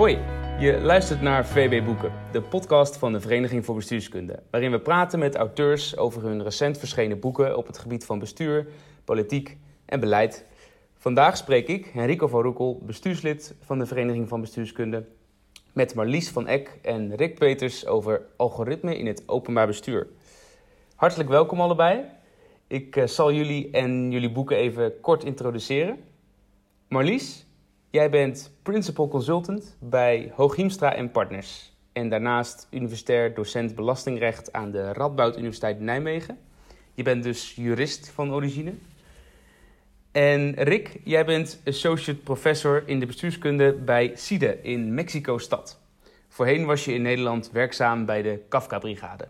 Hoi, je luistert naar VB Boeken, de podcast van de Vereniging voor Bestuurskunde, waarin we praten met auteurs over hun recent verschenen boeken op het gebied van bestuur, politiek en beleid. Vandaag spreek ik, Henrico van Roekel, bestuurslid van de Vereniging van Bestuurskunde, met Marlies van Eck en Rick Peters over algoritme in het openbaar bestuur. Hartelijk welkom allebei. Ik eh, zal jullie en jullie boeken even kort introduceren. Marlies, jij bent Principal Consultant bij Hooghiemstra Partners. En daarnaast universitair docent belastingrecht aan de Radboud Universiteit Nijmegen. Je bent dus jurist van origine. En Rick, jij bent associate professor in de bestuurskunde bij CIDE in Mexico-stad. Voorheen was je in Nederland werkzaam bij de Kafka-brigade.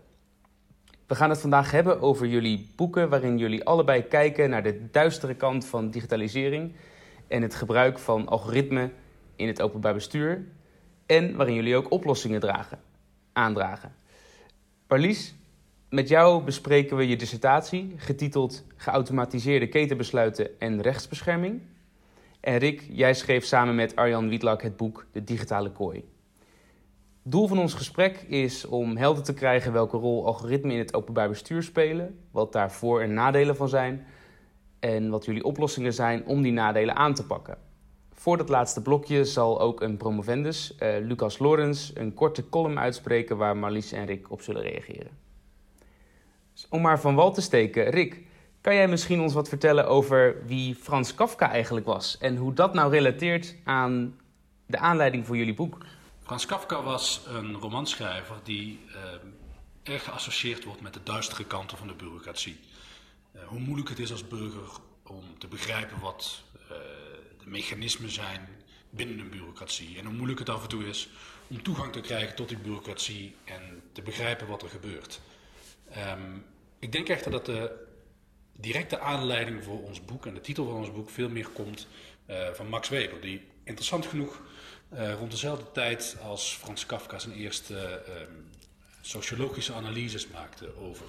We gaan het vandaag hebben over jullie boeken, waarin jullie allebei kijken naar de duistere kant van digitalisering en het gebruik van algoritmen in het openbaar bestuur. En waarin jullie ook oplossingen dragen, aandragen. Parlies, met jou bespreken we je dissertatie, getiteld Geautomatiseerde ketenbesluiten en rechtsbescherming. En Rick, jij schreef samen met Arjan Wietlak het boek De Digitale Kooi. Doel van ons gesprek is om helder te krijgen welke rol algoritmen in het openbaar bestuur spelen, wat daar voor- en nadelen van zijn en wat jullie oplossingen zijn om die nadelen aan te pakken. Voor dat laatste blokje zal ook een promovendus, uh, Lucas Lorenz, een korte column uitspreken waar Marlies en Rick op zullen reageren. Dus om maar van wal te steken, Rick, kan jij misschien ons wat vertellen over wie Frans Kafka eigenlijk was en hoe dat nou relateert aan de aanleiding voor jullie boek? Frans Kafka was een romanschrijver die uh, erg geassocieerd wordt met de duistere kanten van de bureaucratie. Uh, hoe moeilijk het is als burger om te begrijpen wat uh, de mechanismen zijn binnen een bureaucratie. En hoe moeilijk het af en toe is om toegang te krijgen tot die bureaucratie en te begrijpen wat er gebeurt. Um, ik denk echter dat de directe aanleiding voor ons boek en de titel van ons boek veel meer komt van Max Weber, die interessant genoeg rond dezelfde tijd als Frans Kafka zijn eerste uh, sociologische analyses maakte over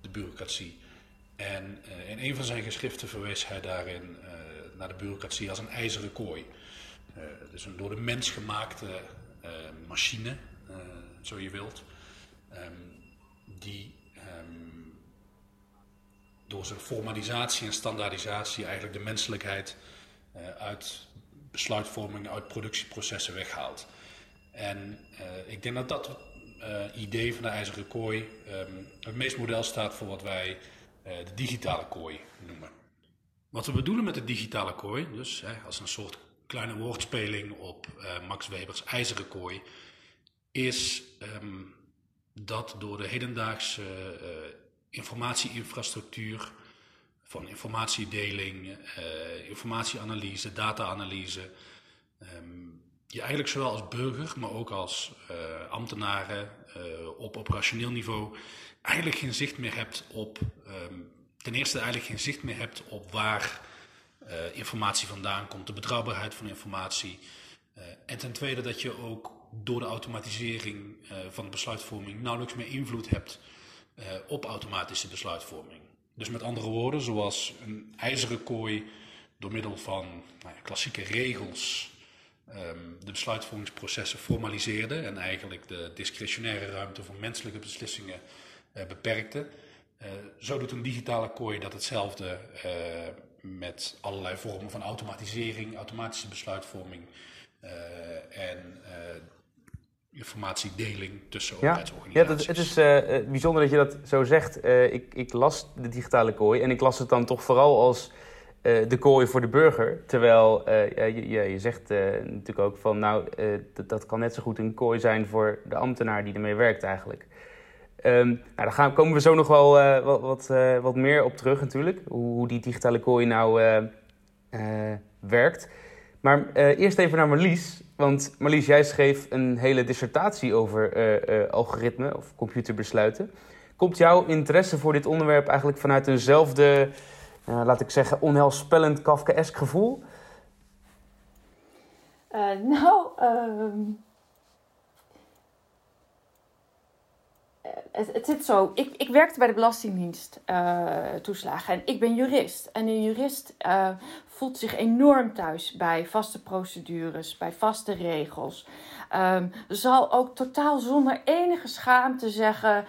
de bureaucratie. En uh, in een van zijn geschriften verwees hij daarin naar de bureaucratie als een ijzeren kooi. dus een door de mens gemaakte machine, zo je wilt, um, die um, door zijn formalisatie en standaardisatie eigenlijk de menselijkheid uit besluitvorming uit productieprocessen weghaalt. En uh, ik denk dat dat uh, idee van de ijzeren kooi um, het meest model staat voor wat wij uh, de digitale kooi noemen. Wat we bedoelen met de digitale kooi, dus hè, als een soort kleine woordspeling op Max Webers ijzeren kooi, is um, dat door de hedendaagse informatieinfrastructuur van informatiedeling, uh, informatieanalyse, data-analyse. Um, je eigenlijk zowel als burger, maar ook als uh, ambtenaren uh, op operationeel niveau eigenlijk geen zicht meer hebt op, um, ten eerste eigenlijk geen zicht meer hebt op waar informatie vandaan komt, de betrouwbaarheid van informatie. en ten tweede dat je ook door de automatisering van de besluitvorming nauwelijks meer invloed hebt op automatische besluitvorming. Dus met andere woorden, zoals een ijzeren kooi door middel van nou ja, klassieke regels um, de besluitvormingsprocessen formaliseerde en eigenlijk de discretionaire ruimte voor menselijke beslissingen beperkte. Uh, zo doet een digitale kooi dat hetzelfde uh, met allerlei vormen van automatisering, automatische besluitvorming en informatiedeling tussen overheidsorganisaties. Ja, dat, het is uh, bijzonder dat je dat zo zegt. Uh, ik, ik, las de digitale kooi en ik las het dan toch vooral als uh, de kooi voor de burger. Terwijl je, je, je, zegt natuurlijk ook van, nou, dat, dat, kan net zo goed een kooi zijn voor de ambtenaar die ermee werkt eigenlijk. Um, nou, daar gaan, komen we zo nog wel wat, wat, wat, meer op terug natuurlijk. Hoe, die digitale kooi nou werkt. Maar eerst even naar Marlies. Want Marlies, jij schreef een hele dissertatie over algoritme of computerbesluiten. Komt jouw interesse voor dit onderwerp eigenlijk vanuit eenzelfde, laat ik zeggen, onheilspellend Kafkaesk gevoel? nou, ehm, het, het, zit zo. Ik, ik werkte bij de Belastingdienst toeslagen en ik ben jurist. En een jurist voelt zich enorm thuis bij vaste procedures, bij vaste regels. Um, zal ook totaal zonder enige schaamte zeggen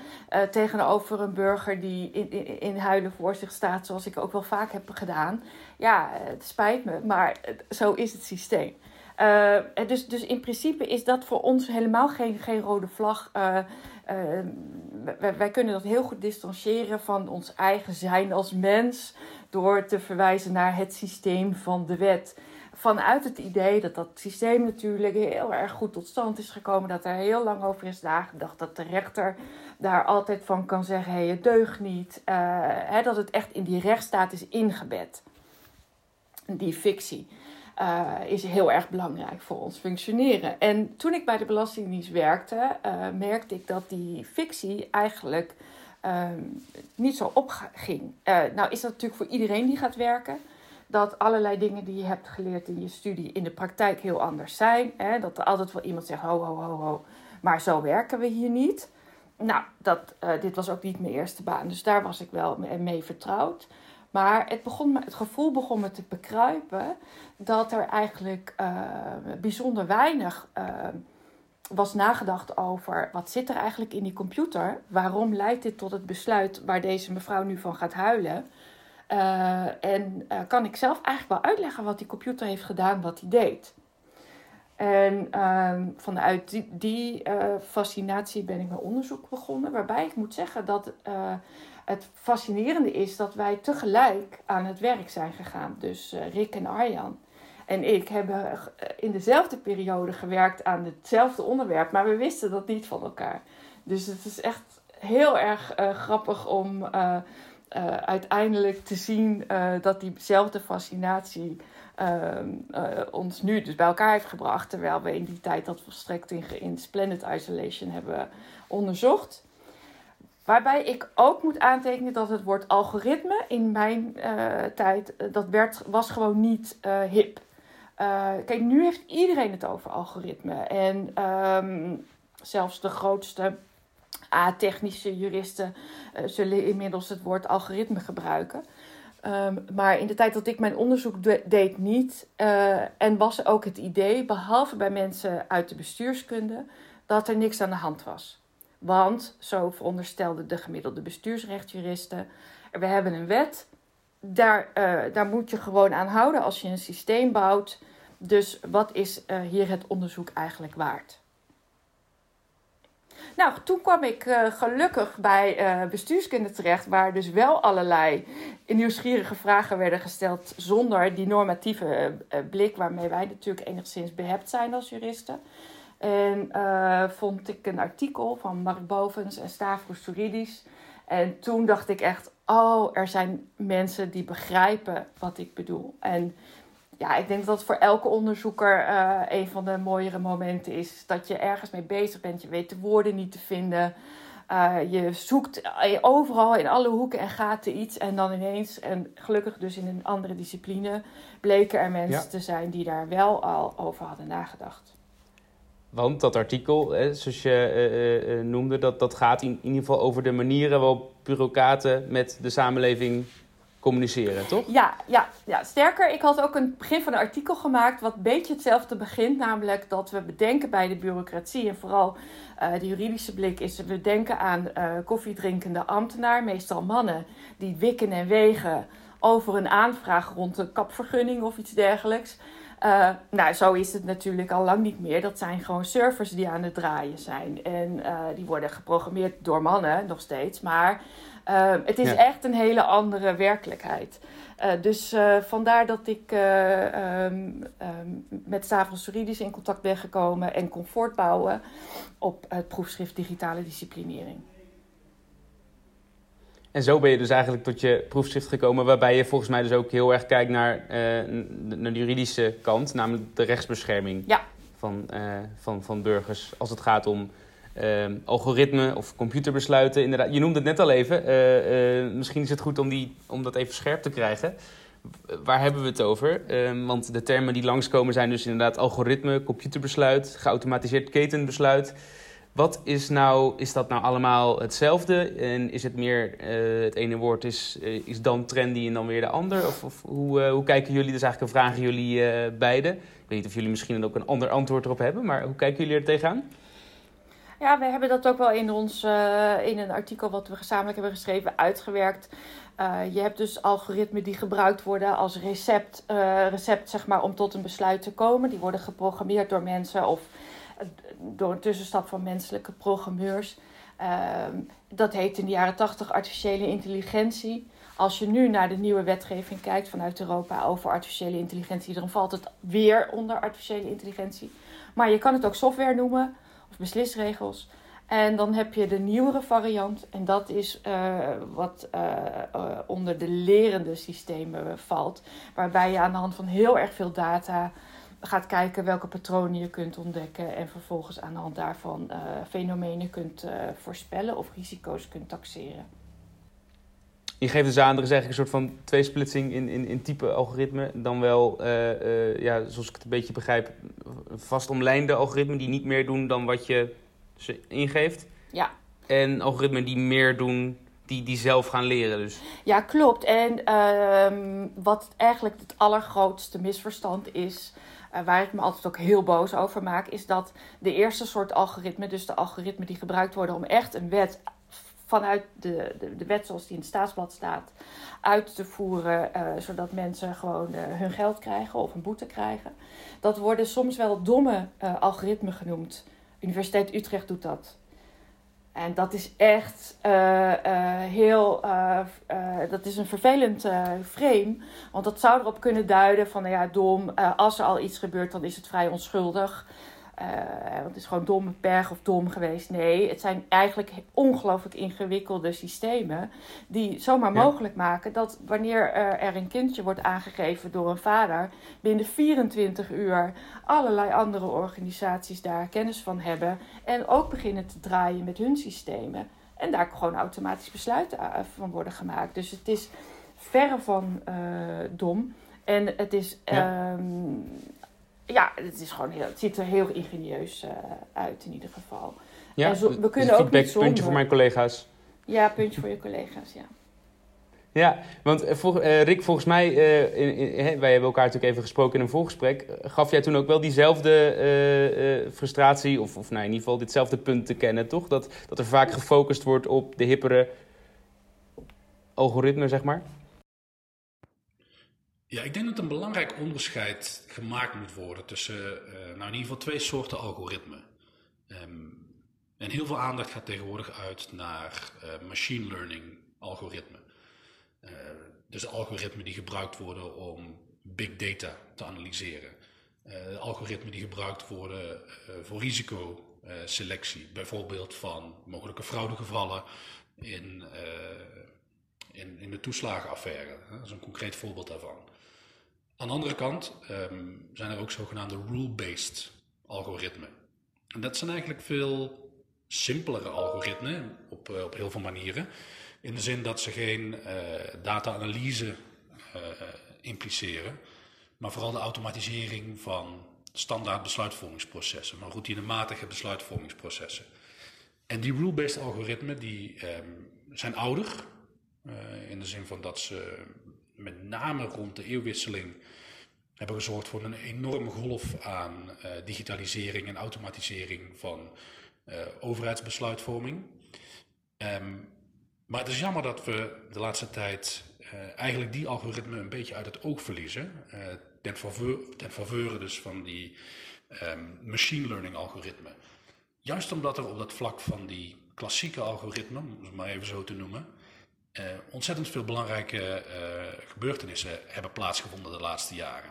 tegenover een burger die in, in, in, huilen voor zich staat, zoals ik ook wel vaak heb gedaan. Ja, het spijt me, maar zo is het systeem. Uh, dus, dus in principe is dat voor ons helemaal geen, geen rode vlag. Uh, wij, kunnen dat heel goed distancieren van ons eigen zijn als mens door te verwijzen naar het systeem van de wet. Vanuit het idee dat dat systeem natuurlijk heel erg goed tot stand is gekomen, dat er heel lang over is nagedacht, dat de rechter daar altijd van kan zeggen: hé, hey, het deugt niet. Hè, dat het echt in die rechtsstaat is ingebed. Die fictie. Uh, is heel erg belangrijk voor ons functioneren. En toen ik bij de Belastingdienst werkte, uh, merkte ik dat die fictie eigenlijk Ehm, niet zo opging. Uh, nou is dat natuurlijk voor iedereen die gaat werken. Dat allerlei dingen die je hebt geleerd in je studie in de praktijk heel anders zijn. Hè? Dat er altijd wel iemand zegt, ho, ho, ho, ho. Maar zo werken we hier niet. Nou, dat, dit was ook niet mijn eerste baan. Dus daar was ik wel mee vertrouwd. Maar het, begon me, het gevoel begon me te bekruipen dat er eigenlijk uh, bijzonder weinig ehm, was nagedacht over wat zit er eigenlijk in die computer? Waarom leidt dit tot het besluit waar deze mevrouw nu van gaat huilen? Uh, en kan ik zelf eigenlijk wel uitleggen wat die computer heeft gedaan, wat hij deed. En uh, vanuit die, die fascinatie ben ik mijn onderzoek begonnen. Waarbij ik moet zeggen dat het fascinerende is dat wij tegelijk aan het werk zijn gegaan. Dus Rick en Arjan en ik hebben eh, in dezelfde periode gewerkt aan hetzelfde onderwerp, maar we wisten dat niet van elkaar. Dus het is echt heel erg grappig om uiteindelijk te zien dat diezelfde fascinatie ehm, ons nu dus bij elkaar heeft gebracht, terwijl we in die tijd dat volstrekt in, in splendid isolation hebben onderzocht. Waarbij ik ook moet aantekenen dat het woord algoritme in mijn tijd, dat werd, was gewoon niet hip. Uh, kijk, nu heeft iedereen het over algoritme. En um, zelfs de grootste A-technische juristen zullen inmiddels het woord algoritme gebruiken. Um, maar in de tijd dat ik mijn onderzoek de deed niet. En was ook het idee, behalve bij mensen uit de bestuurskunde, dat er niks aan de hand was. Want, zo veronderstelden de gemiddelde bestuursrechtjuristen, we hebben een wet daar, uh, daar moet je gewoon aan houden als je een systeem bouwt. Dus wat is uh, hier het onderzoek eigenlijk waard? Nou, toen kwam ik uh, gelukkig bij bestuurskunde terecht, waar dus wel allerlei nieuwsgierige vragen werden gesteld zonder die normatieve blik waarmee wij natuurlijk enigszins behept zijn als juristen. En vond ik een artikel van Mark Bovens en Stavros Souridis. En toen dacht ik echt, oh, er zijn mensen die begrijpen wat ik bedoel. En ja, ik denk dat dat voor elke onderzoeker uh, een van de mooiere momenten is. Dat je ergens mee bezig bent. Je weet de woorden niet te vinden. Uh, je zoekt overal in alle hoeken en gaten iets. En dan ineens, en gelukkig dus in een andere discipline, bleken er mensen ja. te zijn die daar wel al over hadden nagedacht. Want dat artikel, hè, zoals je uh, noemde, dat, dat gaat in, in ieder geval over de manieren waarop bureaucraten met de samenleving communiceren, toch? Ja, ja, ja, sterker, ik had ook een begin van een artikel gemaakt wat een beetje hetzelfde begint. Namelijk dat we bedenken bij de bureaucratie en vooral de juridische blik is... we denken aan koffiedrinkende ambtenaar, meestal mannen... die wikken en wegen over een aanvraag rond een kapvergunning of iets dergelijks... Uh, nou, zo is het natuurlijk al lang niet meer. Dat zijn gewoon servers die aan het draaien zijn. En uh, die worden geprogrammeerd door mannen nog steeds. Maar uh, het is ja. echt een hele andere werkelijkheid. dus vandaar dat ik um, um, met Stavros Souridis in contact ben gekomen en kon voortbouwen op het proefschrift digitale disciplinering. En zo ben je dus eigenlijk tot je proefschrift gekomen, waarbij je volgens mij dus ook heel erg kijkt naar, uh, naar de juridische kant, namelijk de rechtsbescherming ja. van, uh, van, van burgers als het gaat om uh, algoritme of computerbesluiten. Inderdaad, je noemde het net al even. misschien is het goed om, die, om dat even scherp te krijgen. Waar hebben we het over? Ehm, want de termen die langskomen zijn dus inderdaad algoritme, computerbesluit, geautomatiseerd ketenbesluit. Wat is, nou, is dat nou allemaal hetzelfde? En is het meer het ene woord is, is dan trendy en dan weer de ander? Of, of hoe, hoe kijken jullie? Is eigenlijk een vraag jullie beiden. Ik weet niet of jullie misschien ook een ander antwoord erop hebben, maar hoe kijken jullie er tegenaan? Ja, we hebben dat ook wel in, ons, in een artikel wat we gezamenlijk hebben geschreven uitgewerkt. Je hebt dus algoritmen die gebruikt worden als recept, recept zeg maar, om tot een besluit te komen. Die worden geprogrammeerd door mensen of door een tussenstap van menselijke programmeurs. Ehm, dat heet in de jaren 80 artificiële intelligentie. Als je nu naar de nieuwe wetgeving kijkt vanuit Europa over artificiële intelligentie, dan valt het weer onder artificiële intelligentie. Maar je kan het ook software noemen of beslisregels. En dan heb je de nieuwere variant. En dat is uh, wat uh, uh, onder de lerende systemen valt. Waarbij je aan de hand van heel erg veel data gaat kijken welke patronen je kunt ontdekken. En vervolgens aan de hand daarvan fenomenen kunt voorspellen of risico's kunt taxeren. Je geeft dus aan, er is eigenlijk een soort van tweesplitsing in, in, in type algoritme. Dan wel, ja, zoals ik het een beetje begrijp, vast omlijnde algoritmen die niet meer doen dan wat je ze ingeeft. Ja. En algoritmen die meer doen, die, die zelf gaan leren. Dus. Ja, klopt. En uh, wat eigenlijk het allergrootste misverstand is, waar ik me altijd ook heel boos over maak, is dat de eerste soort algoritme, dus de algoritmen die gebruikt worden om echt een wet vanuit de, de, de wet zoals die in het staatsblad staat uit te voeren, uh, zodat mensen gewoon uh, hun geld krijgen of een boete krijgen. Dat worden soms wel domme uh, algoritmen genoemd. Universiteit Utrecht doet dat. En dat is echt heel, dat is een vervelend frame. Want dat zou erop kunnen duiden van, nou ja, dom, als er al iets gebeurt, dan is het vrij onschuldig. Uh, want het is gewoon dom berg of dom geweest. Nee, het zijn eigenlijk ongelooflijk ingewikkelde systemen die zomaar ja. mogelijk maken dat wanneer er een kindje wordt aangegeven door een vader, binnen 24 uur allerlei andere organisaties daar kennis van hebben en ook beginnen te draaien met hun systemen. En daar gewoon automatisch besluiten van worden gemaakt. Dus het is verre van uh, dom. En het is ja. um, ja, het, is gewoon heel, het ziet er heel ingenieus uh, uit in ieder geval. Ja, en zo, we kunnen ook niet zonder... puntje voor mijn collega's. Ja, puntje voor je collega's, ja. Ja, want vol, uh, Rick, volgens mij, uh, in, in, hè, wij hebben elkaar natuurlijk even gesproken in een voorgesprek. Gaf jij toen ook wel diezelfde frustratie, of, of nou, in ieder geval ditzelfde punt te kennen, toch? Dat, dat er vaak gefocust wordt op de hippere algoritme, zeg maar? Ja, ik denk dat een belangrijk onderscheid gemaakt moet worden tussen, uh, nou in ieder geval twee soorten algoritmen. Um, en heel veel aandacht gaat tegenwoordig uit naar uh, machine learning algoritmen. Uh, dus algoritmen die gebruikt worden om big data te analyseren. algoritmen die gebruikt worden voor risicoselectie, bijvoorbeeld van mogelijke fraudegevallen in, in, in de toeslagenaffaire. Dat is een concreet voorbeeld daarvan. Aan de andere kant um, zijn er ook zogenaamde rule-based algoritmen. En dat zijn eigenlijk veel simpelere algoritmen op, uh, op heel veel manieren. In de zin dat ze geen uh, data-analyse uh, impliceren, maar vooral de automatisering van standaard besluitvormingsprocessen, maar routinematige besluitvormingsprocessen. En die rule-based algoritmen die, um, zijn ouder, in de zin van dat ze met name rond de eeuwwisseling hebben gezorgd voor een enorme golf aan uh, digitalisering en automatisering van uh, overheidsbesluitvorming. Um, maar het is jammer dat we de laatste tijd uh, eigenlijk die algoritmen een beetje uit het oog verliezen. ten, faveur, ten dus van die um, machine learning algoritmen. Juist omdat er op dat vlak van die klassieke algoritmen, om het maar even zo te noemen, ontzettend veel belangrijke uh, gebeurtenissen hebben plaatsgevonden de laatste jaren.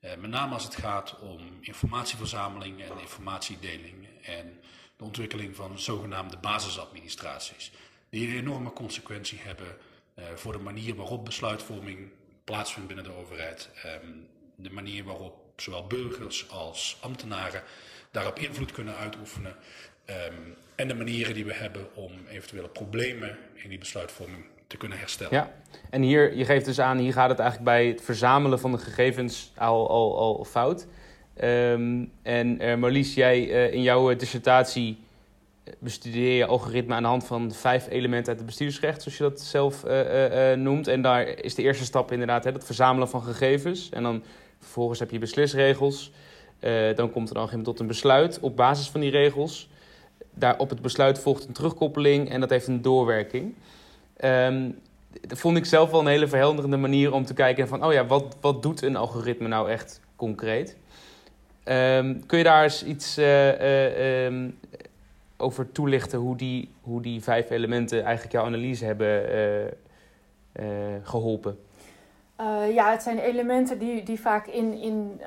Uh, met name als het gaat om informatieverzameling en informatiedeling en de ontwikkeling van zogenaamde basisadministraties. Die een enorme consequentie hebben voor de manier waarop besluitvorming plaatsvindt binnen de overheid. Um, de manier waarop zowel burgers als ambtenaren daarop invloed kunnen uitoefenen. Um, en de manieren die we hebben om eventuele problemen in die besluitvorming te kunnen herstellen. Ja, en hier, je geeft dus aan, hier gaat het eigenlijk bij het verzamelen van de gegevens al, al, al fout. Um, en uh, Marlies, jij uh, in jouw dissertatie bestudeer je algoritme aan de hand van vijf elementen uit het bestuursrecht, zoals je dat zelf noemt. En daar is de eerste stap inderdaad hè, het verzamelen van gegevens. En dan vervolgens heb je beslisregels. dan komt er dan tot een besluit op basis van die regels. Daar op het besluit volgt een terugkoppeling en dat heeft een doorwerking. Um, dat vond ik zelf wel een hele verhelderende manier om te kijken van, oh ja, wat, wat doet een algoritme nou echt concreet? Um, kun je daar eens iets uh, um, over toelichten hoe die, hoe die vijf elementen eigenlijk jouw analyse hebben uh, geholpen? Ja, het zijn elementen die, die vaak in, in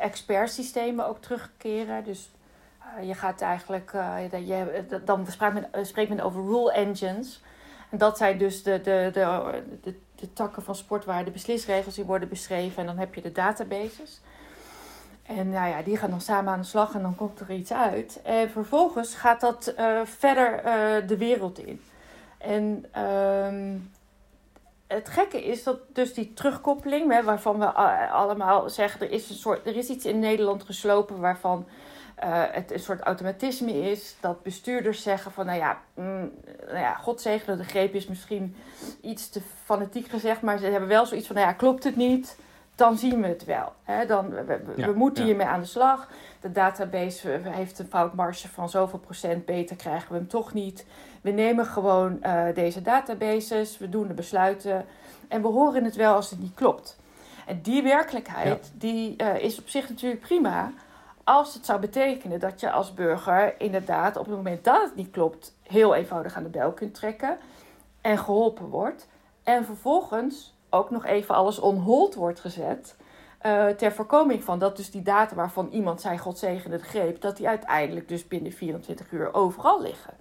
expertsystemen ook terugkeren. Dus je gaat eigenlijk, je, dan spreekt men, spreekt men over rule engines. En dat zijn dus de, de, de, de, takken van sport waar de beslisregels in worden beschreven. En dan heb je de databases. En nou ja, die gaan dan samen aan de slag en dan komt er iets uit. En vervolgens gaat dat uh, verder uh, de wereld in. En uh, het gekke is dat dus die terugkoppeling, hè, waarvan we allemaal zeggen, er is, een soort, er is iets in Nederland geslopen waarvan uh, het een soort automatisme is. Dat bestuurders zeggen van, nou ja, mm, nou ja God zegene de greep is misschien iets te fanatiek gezegd. Maar ze hebben wel zoiets van, nou ja, klopt het niet? Dan zien we het wel. Hè? Dan, we, we moeten hiermee aan de slag. De database heeft een foutmarge van zoveel procent. Beter krijgen we hem toch niet. We nemen gewoon uh, deze databases. We doen de besluiten. En we horen het wel als het niet klopt. En die werkelijkheid, die uh, is op zich natuurlijk prima als het zou betekenen dat je als burger inderdaad op het moment dat het niet klopt, heel eenvoudig aan de bel kunt trekken en geholpen wordt. En vervolgens ook nog even alles on hold wordt gezet. Uh, ter voorkoming van dat dus die data waarvan iemand zei God zegene de greep, dat die uiteindelijk dus binnen 24 uur overal liggen.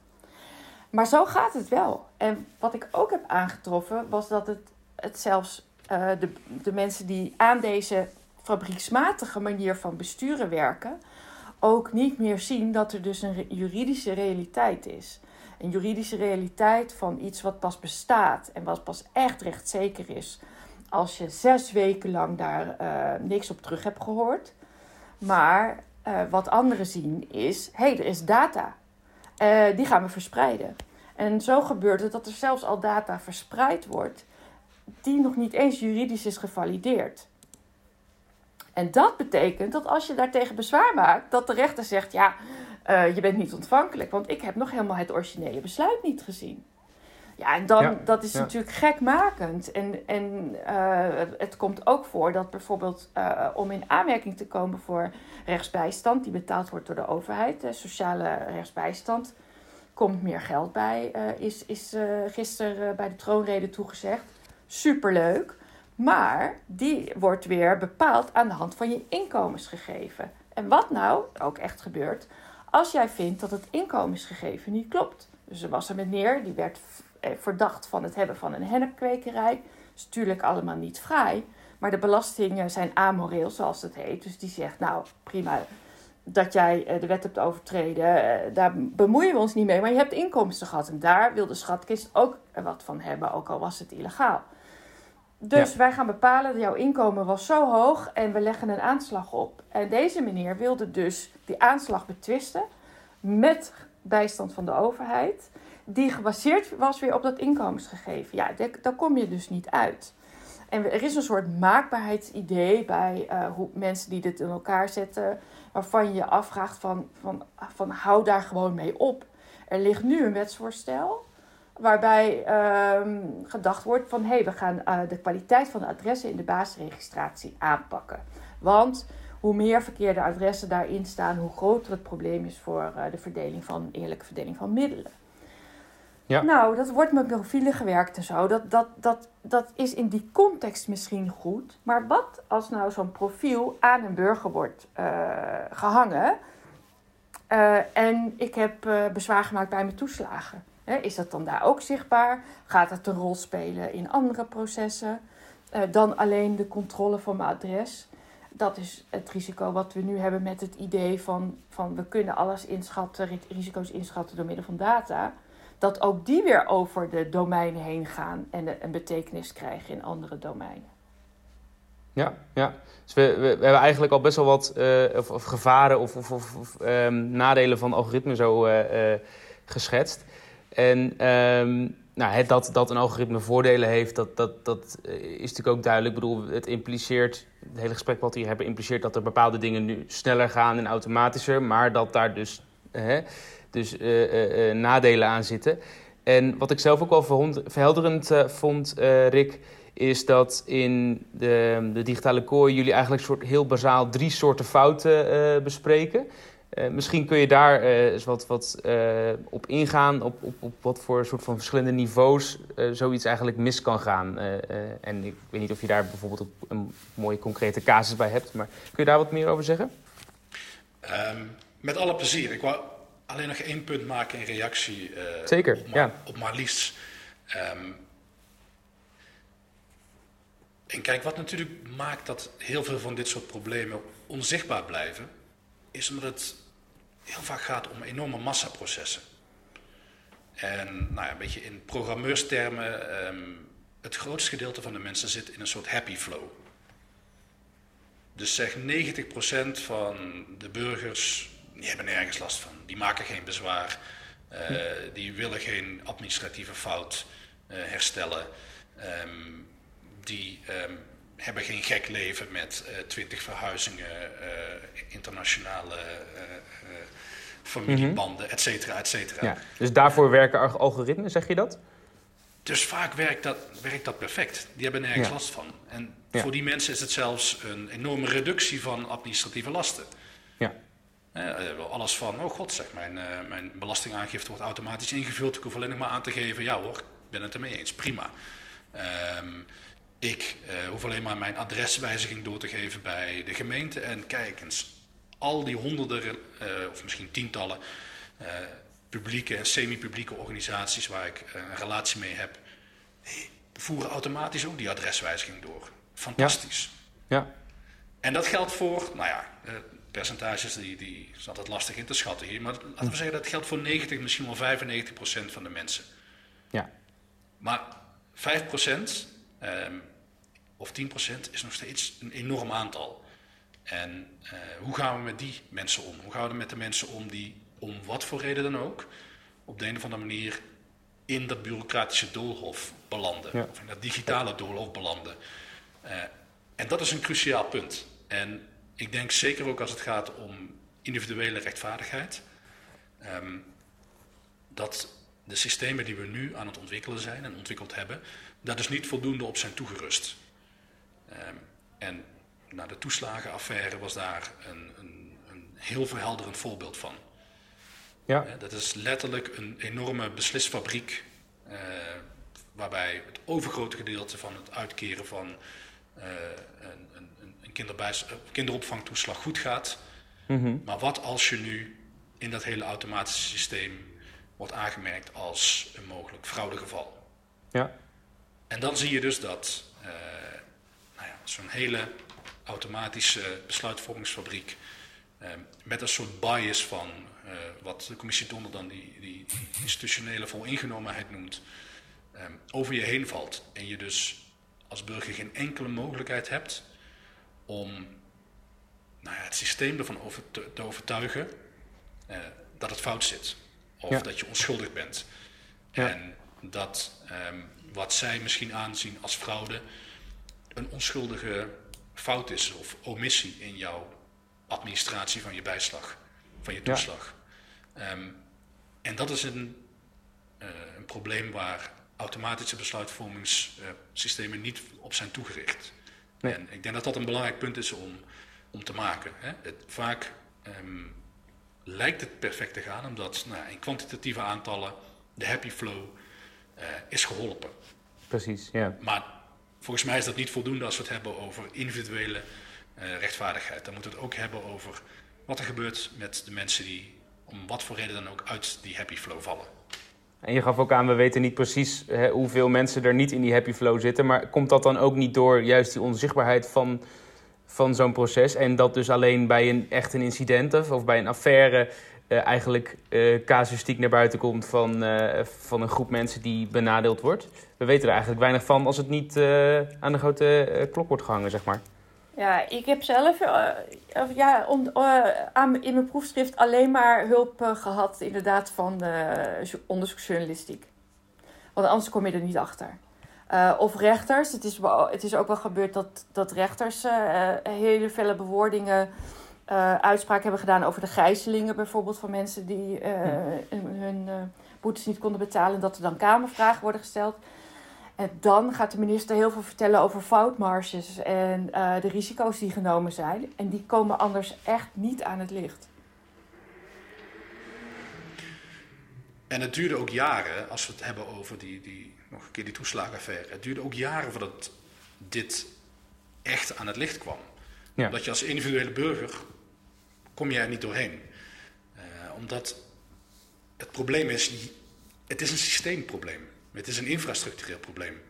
Maar zo gaat het wel. En wat ik ook heb aangetroffen was dat het, het zelfs uh, de, de mensen die aan deze fabrieksmatige manier van besturen werken, ook niet meer zien dat er dus een juridische realiteit is. Een juridische realiteit van iets wat pas bestaat en wat pas echt rechtzeker is als je zes weken lang daar uh, niks op terug hebt gehoord. Maar uh, wat anderen zien is, hé, hey, er is data. Uh, die gaan we verspreiden. En zo gebeurt het dat er zelfs al data verspreid wordt die nog niet eens juridisch is gevalideerd. En dat betekent dat als je daartegen bezwaar maakt, dat de rechter zegt: ja, uh, je bent niet ontvankelijk, want ik heb nog helemaal het originele besluit niet gezien. Ja, en dan, ja, dat is ja. natuurlijk gekmakend. En, en uh, het komt ook voor dat bijvoorbeeld uh, om in aanmerking te komen voor rechtsbijstand, die betaald wordt door de overheid, de sociale rechtsbijstand, komt meer geld bij, is, is gisteren bij de troonrede toegezegd. Superleuk. Maar die wordt weer bepaald aan de hand van je inkomensgegeven. En wat nou ook echt gebeurt, als jij vindt dat het inkomensgegeven niet klopt. Dus er was een meneer die werd eh, verdacht van het hebben van een hennepkwekerij. Dat is natuurlijk allemaal niet vrij. Maar de belastingen zijn amoreel, zoals het heet. Dus die zegt, nou prima dat jij eh, de wet hebt overtreden. Eh, daar bemoeien we ons niet mee. Maar je hebt inkomsten gehad. En daar wil de schatkist ook wat van hebben, ook al was het illegaal. Dus ja. wij gaan bepalen dat jouw inkomen was zo hoog en we leggen een aanslag op. En deze meneer wilde dus die aanslag betwisten met bijstand van de overheid, die gebaseerd was weer op dat inkomensgegeven. Ja, daar kom je dus niet uit. En er is een soort maakbaarheidsidee bij uh, hoe mensen die dit in elkaar zetten, waarvan je je afvraagt van, van, van hou daar gewoon mee op. Er ligt nu een wetsvoorstel Waarbij um, gedacht wordt van hé, hey, we gaan uh, de kwaliteit van de adressen in de basisregistratie aanpakken. Want hoe meer verkeerde adressen daarin staan, hoe groter het probleem is voor uh, de verdeling van eerlijke verdeling van middelen. Ja. Nou, dat wordt met profielen gewerkt en zo. Dat, dat, dat, dat is in die context misschien goed. Maar wat als nou zo'n profiel aan een burger wordt uh, gehangen en ik heb bezwaar gemaakt bij mijn toeslagen? Is dat dan daar ook zichtbaar? Gaat het een rol spelen in andere processen uh, dan alleen de controle van mijn adres? Dat is het risico wat we nu hebben met het idee van, van we kunnen alles inschatten, risico's inschatten door middel van data. Dat ook die weer over de domeinen heen gaan en een betekenis krijgen in andere domeinen. Ja, ja. Dus we, we, hebben eigenlijk al best wel wat uh, of, gevaren of, of, um, nadelen van algoritme zo uh, geschetst. En um, nou, het, dat, dat een algoritme voordelen heeft, dat, dat, dat is natuurlijk ook duidelijk. Ik bedoel, het impliceert, het hele gesprek wat we hier hebben, impliceert dat er bepaalde dingen nu sneller gaan en automatischer, maar dat daar dus, dus nadelen aan zitten. En wat ik zelf ook wel verhelderend vond, Rick, is dat in de, de digitale kooi jullie eigenlijk soort heel bazaal drie soorten fouten bespreken. Uh, misschien kun je daar uh, eens wat, wat op ingaan, op, op, op wat voor soort van verschillende niveaus zoiets eigenlijk mis kan gaan. en ik weet niet of je daar bijvoorbeeld een mooie concrete casus bij hebt, maar kun je daar wat meer over zeggen? Um, met alle plezier. Ik wou alleen nog één punt maken in reactie Zeker, op, ja. op Marlies. Um, en kijk, wat natuurlijk maakt dat heel veel van dit soort problemen onzichtbaar blijven, is omdat het heel vaak gaat om enorme massaprocessen. En nou ja, een beetje in programmeurstermen, um, het grootste gedeelte van de mensen zit in een soort happy flow. Dus zeg 90% van de burgers, die hebben nergens last van. Die maken geen bezwaar, uh, die willen geen administratieve fout uh, herstellen. Um, die um, hebben geen gek leven met uh, twintig verhuizingen, uh, internationale uh, familiebanden, et cetera, et cetera. Ja, dus daarvoor werken algoritmen, zeg je dat? Dus vaak werkt dat, werkt dat perfect. Die hebben nergens ja. last van. En ja. voor die mensen is het zelfs een enorme reductie van administratieve lasten. Ja. alles van, oh god zeg, mijn, mijn belastingaangifte wordt automatisch ingevuld. Ik hoef alleen nog maar aan te geven, ja hoor, ik ben het ermee eens, prima. Um, ik uh, hoef alleen maar mijn adreswijziging door te geven bij de gemeente. En kijk eens, al die honderden, uh, of misschien tientallen, uh, publieke en semi-publieke organisaties waar ik een relatie mee heb, voeren automatisch ook die adreswijziging door. Fantastisch. Ja. ja. En dat geldt voor, nou ja, percentages die, die is altijd lastig in te schatten hier, maar laten we zeggen dat geldt voor 90, misschien wel 95 procent van de mensen. Ja. Maar 5 procent Um, of 10% is nog steeds een enorm aantal. En uh, hoe gaan we met die mensen om? Hoe gaan we met de mensen om die, om wat voor reden dan ook, op de een of andere manier in dat bureaucratische doolhof belanden? Ja. Of in dat digitale doolhof belanden? Uh, en dat is een cruciaal punt. En ik denk zeker ook als het gaat om individuele rechtvaardigheid, um, dat de systemen die we nu aan het ontwikkelen zijn en ontwikkeld hebben, daar dus niet voldoende op zijn toegerust. Um, en nou, de toeslagenaffaire was daar een, een, een heel verhelderend voorbeeld van. Ja. Uh, dat is letterlijk een enorme beslisfabriek, uh, waarbij het overgrote gedeelte van het uitkeren van uh, een, een, kinderopvangtoeslag goed gaat. Mm -hmm. Maar wat als je nu in dat hele automatische systeem wordt aangemerkt als een mogelijk fraudegeval? Ja. En dan zie je dus dat uh, nou ja, zo'n hele automatische besluitvormingsfabriek uh, met een soort bias van uh, wat de commissie Donder dan die, die, institutionele volingenomenheid noemt, um, over je heen valt. En je dus als burger geen enkele mogelijkheid hebt om nou ja, het systeem ervan over te, te overtuigen dat het fout zit. Of ja. dat je onschuldig bent. Ja. En dat um, wat zij misschien aanzien als fraude een onschuldige fout is of omissie in jouw administratie van je bijslag, van je toeslag. Ja. Um, en dat is een, uh, een probleem waar automatische besluitvormingssystemen uh, niet op zijn toegericht. Nee. En ik denk dat dat een belangrijk punt is om, om te maken. Hè. Het, vaak um, lijkt het perfect te gaan, omdat nou, in kwantitatieve aantallen de happy flow is geholpen. Precies, ja. Maar volgens mij is dat niet voldoende als we het hebben over individuele uh, rechtvaardigheid. Dan moeten we het ook hebben over wat er gebeurt met de mensen die om wat voor reden dan ook uit die happy flow vallen. En je gaf ook aan, we weten niet precies hè, hoeveel mensen er niet in die happy flow zitten. Maar komt dat dan ook niet door juist die onzichtbaarheid van, van zo'n proces? En dat dus alleen bij een echt een incident of bij een affaire uh, eigenlijk uh, casuïstiek naar buiten komt van, uh, van een groep mensen die benadeeld wordt. We weten er eigenlijk weinig van als het niet aan de grote klok wordt gehangen, zeg maar. Ja, ik heb zelf ja, uh, aan, in mijn proefschrift alleen maar hulp gehad, inderdaad, van onderzoeksjournalistiek. Want anders kom je er niet achter. of rechters. Het is, het is ook wel gebeurd dat, dat rechters hele felle bewoordingen, uitspraken hebben gedaan over de gijzelingen bijvoorbeeld van mensen die hun boetes niet konden betalen. Dat er dan kamervragen worden gesteld. En dan gaat de minister heel veel vertellen over foutmarges en uh, de risico's die genomen zijn. En die komen anders echt niet aan het licht. En het duurde ook jaren, als we het hebben over die, die, nog een keer die toeslagenaffaire. Het duurde ook jaren voordat dit echt aan het licht kwam. Ja. Omdat je als individuele burger, kom je er niet doorheen. Uh, omdat het probleem is, het is een systeemprobleem. Het is een infrastructureel probleem.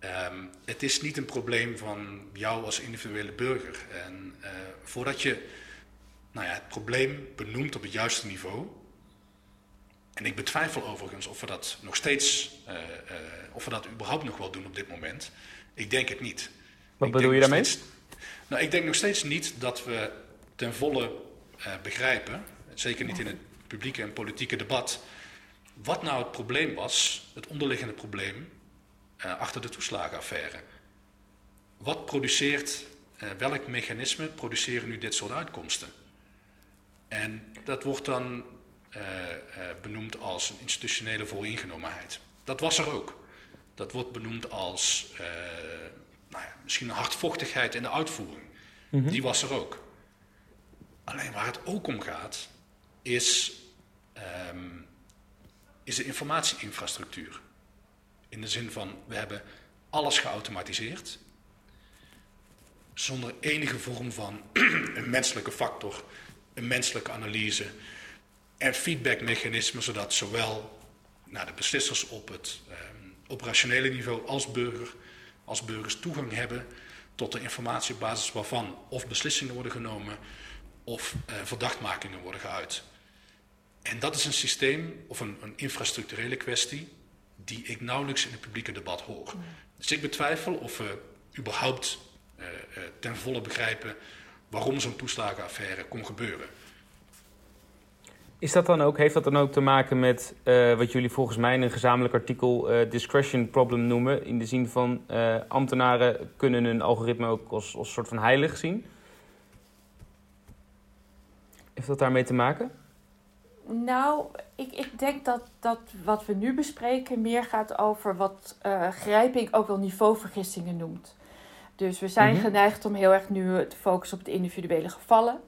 Um, het is niet een probleem van jou als individuele burger. En uh, voordat je nou ja, het probleem benoemt op het juiste niveau. En ik betwijfel overigens of we dat nog steeds, uh, uh, of we dat überhaupt nog wel doen op dit moment. Ik denk het niet. Wat ik bedoel je daarmee? Steeds, nou, ik denk nog steeds niet dat we ten volle begrijpen, zeker niet in het publieke en politieke debat, wat nou het probleem was, het onderliggende probleem uh, achter de toeslagenaffaire. Wat produceert, uh, welk mechanisme produceren nu dit soort uitkomsten? En dat wordt dan benoemd als een institutionele vooringenomenheid. Dat was er ook. Dat wordt benoemd als nou ja, misschien een hardvochtigheid in de uitvoering. Mm -hmm. Die was er ook. Alleen waar het ook om gaat, is um, is de informatieinfrastructuur. In de zin van, we hebben alles geautomatiseerd, zonder enige vorm van een menselijke factor, een menselijke analyse en feedbackmechanismen, zodat zowel nou, de beslissers op het eh, operationele niveau als, burger, als burgers toegang hebben tot de informatie op basis waarvan of beslissingen worden genomen of eh, verdachtmakingen worden geuit. En dat is een systeem of een, een infrastructurele kwestie die ik nauwelijks in het publieke debat hoor. Dus ik betwijfel of we überhaupt uh, uh, ten volle begrijpen waarom zo'n toeslagenaffaire kon gebeuren. Is dat dan ook, heeft dat dan ook te maken met uh, wat jullie volgens mij in een gezamenlijk artikel discretion problem noemen? In de zin van ambtenaren kunnen een algoritme ook als, als soort van heilig zien? Heeft dat daarmee te maken? Nou, ik, ik denk dat, dat wat we nu bespreken meer gaat over wat uh, Grijping ook wel niveauvergissingen noemt. Dus we zijn mhm. geneigd om heel erg nu te focussen op de individuele gevallen.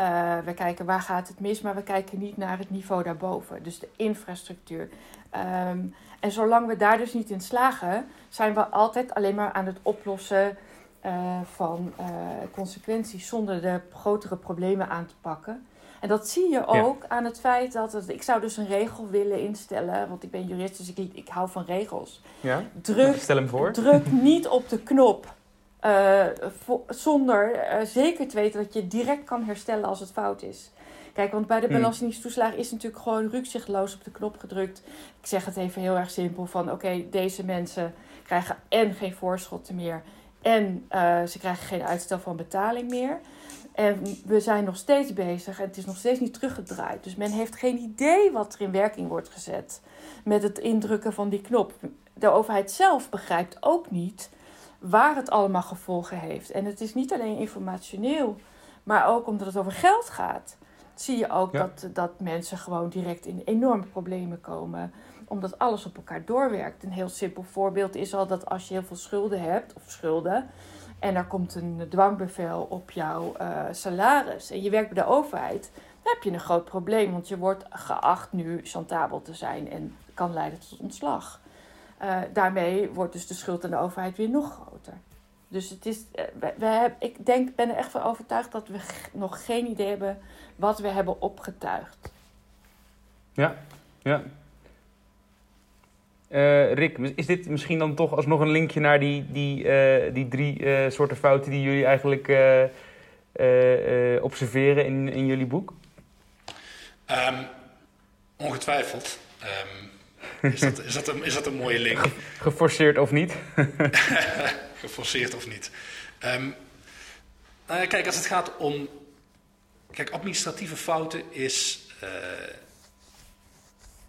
Uh, we kijken waar gaat het mis, maar we kijken niet naar het niveau daarboven. Dus de infrastructuur. Um, en zolang we daar dus niet in slagen, zijn we altijd alleen maar aan het oplossen uh, van consequenties zonder de grotere problemen aan te pakken. En dat zie je ook aan het feit dat het, ik zou dus een regel willen instellen, want ik ben jurist, dus ik, ik hou van regels. Ja? Druk, Stel hem voor. Druk niet op de knop uh, zonder zeker te weten dat je direct kan herstellen als het fout is. Kijk, want bij de hmm. belastingtoeslagen is natuurlijk gewoon rukzichtloos op de knop gedrukt. Ik zeg het even heel erg simpel van oké, okay, deze mensen krijgen en geen voorschotten meer en uh, ze krijgen geen uitstel van betaling meer. En we zijn nog steeds bezig en het is nog steeds niet teruggedraaid. Dus men heeft geen idee wat er in werking wordt gezet met het indrukken van die knop. De overheid zelf begrijpt ook niet waar het allemaal gevolgen heeft. En het is niet alleen informationeel, maar ook omdat het over geld gaat. Zie je ook dat, dat mensen gewoon direct in enorme problemen komen omdat alles op elkaar doorwerkt. Een heel simpel voorbeeld is al dat als je heel veel schulden hebt, of schulden, en er komt een dwangbevel op jouw uh, salaris en je werkt bij de overheid, dan heb je een groot probleem, want je wordt geacht nu chantabel te zijn en kan leiden tot ontslag. Uh, daarmee wordt dus de schuld aan de overheid weer nog groter. Dus het is, uh, we, we ik denk, ben er echt van overtuigd dat we nog geen idee hebben wat we hebben opgetuigd. Ja, ja. Uh, Rick, is dit misschien dan toch alsnog een linkje naar die, die, uh, die drie uh, soorten fouten die jullie eigenlijk observeren in, in jullie boek? Um, ongetwijfeld. Um, is, dat, is, dat een, is dat een mooie link? Geforceerd of niet? Geforceerd of niet. Um, kijk, als het gaat om. Kijk, administratieve fouten is,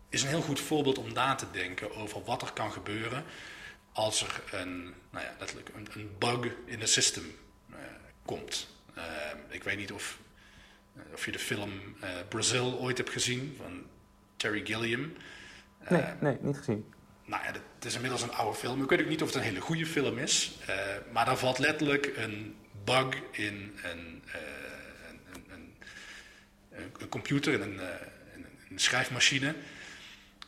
is een heel goed voorbeeld om na te denken over wat er kan gebeuren als er een, nou ja, letterlijk een, een bug in het system uh, komt. Uh, ik weet niet of, of je de film Brazil ooit hebt gezien van Terry Gilliam. Nee, nee, niet gezien. Nou ja, het is inmiddels een oude film. Ik weet ook niet of het een hele goede film is. Maar daar valt letterlijk een bug in een, een, een, een, computer, in een, een, schrijfmachine.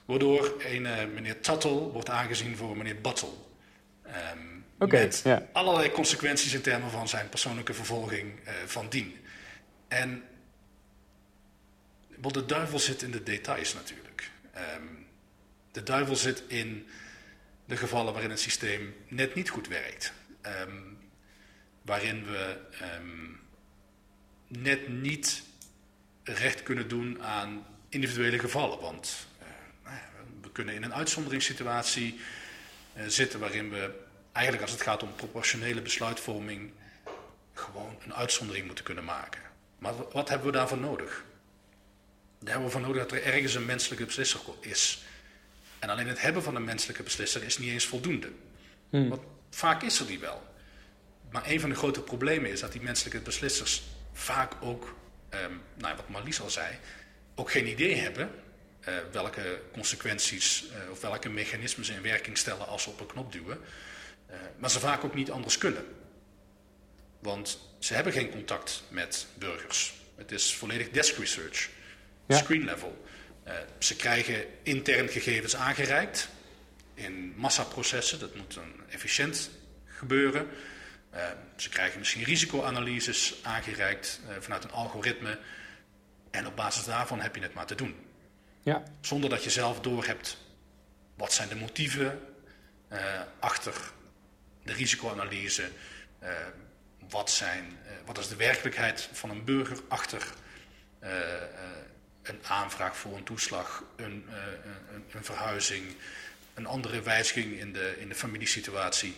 Waardoor een meneer Tuttle wordt aangezien voor meneer. Um, okay, met yeah. allerlei consequenties in termen van zijn persoonlijke vervolging uh, van dien. En de duivel zit in de details natuurlijk. Um, de duivel zit in de gevallen waarin het systeem net niet goed werkt. Um, waarin we net niet recht kunnen doen aan individuele gevallen. Want uh, nou ja, we kunnen in een uitzonderingssituatie uh, zitten waarin we eigenlijk als het gaat om proportionele besluitvorming gewoon een uitzondering moeten kunnen maken. Maar wat hebben we daarvoor nodig? Daar hebben we voor nodig dat er ergens een menselijke beslisser is. En alleen het hebben van een menselijke beslisser is niet eens voldoende. Hmm. Want vaak is er die wel. Maar een van de grote problemen is dat die menselijke beslissers vaak ook, um, nou, wat Marlies al zei, ook geen idee hebben uh, welke consequenties uh, of welke mechanismen ze in werking stellen als ze op een knop duwen. Uh, maar ze vaak ook niet anders kunnen. Want ze hebben geen contact met burgers. Het is volledig desk research, ja. screen level. Ze krijgen intern gegevens aangereikt in massaprocessen. Dat moet dan efficiënt gebeuren. Ze krijgen misschien risicoanalyses aangereikt vanuit een algoritme. En op basis daarvan heb je het maar te doen. Ja. Zonder dat je zelf doorhebt wat zijn de motieven achter de risicoanalyse. wat, zijn, wat is de werkelijkheid van een burger achter een aanvraag voor een toeslag, een, een, een, verhuizing, een andere wijziging in de, in de familiesituatie.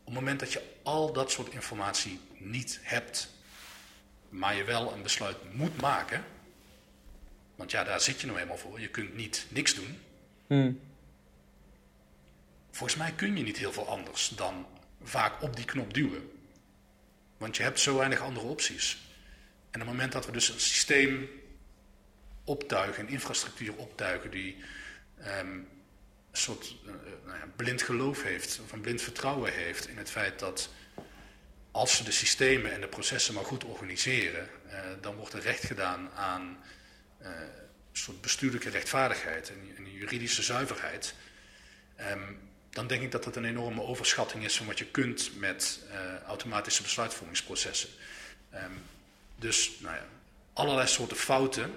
Op het moment dat je al dat soort informatie niet hebt, maar je wel een besluit moet maken, want ja, daar zit je nou helemaal voor, je kunt niet niks doen. Hmm. Volgens mij kun je niet heel veel anders dan vaak op die knop duwen. Want je hebt zo weinig andere opties. En op het moment dat we dus een systeem optuigen, een infrastructuur optuigen die um, een soort uh, nou ja, blind geloof heeft of een blind vertrouwen heeft in het feit dat als ze de systemen en de processen maar goed organiseren, uh, dan wordt er recht gedaan aan soort bestuurlijke rechtvaardigheid en, juridische zuiverheid. Um, dan denk ik dat dat een enorme overschatting is van wat je kunt met automatische besluitvormingsprocessen. Um, dus nou ja, allerlei soorten fouten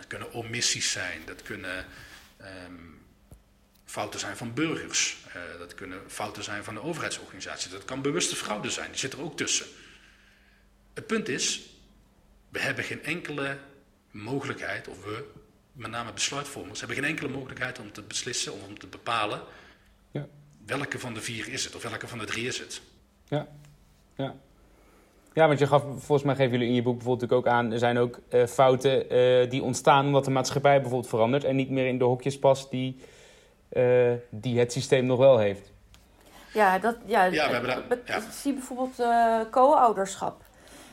dat kunnen omissies zijn, dat kunnen um, fouten zijn van burgers, uh, dat kunnen fouten zijn van de overheidsorganisaties, dat kan bewuste fraude zijn, die zit er ook tussen. Het punt is, we hebben geen enkele mogelijkheid, of we, met name besluitvormers, hebben geen enkele mogelijkheid om te beslissen of om te bepalen ja. welke van de vier is het, of welke van de drie is het. Ja, ja. Ja, want je gaf, volgens mij geven jullie in je boek bijvoorbeeld ook aan... er zijn ook uh, fouten uh, die ontstaan omdat de maatschappij bijvoorbeeld verandert... en niet meer in de hokjes past die, uh, die het systeem nog wel heeft. Ja, dat, ja, ja, we hebben dat, ja. zie bijvoorbeeld co-ouderschap.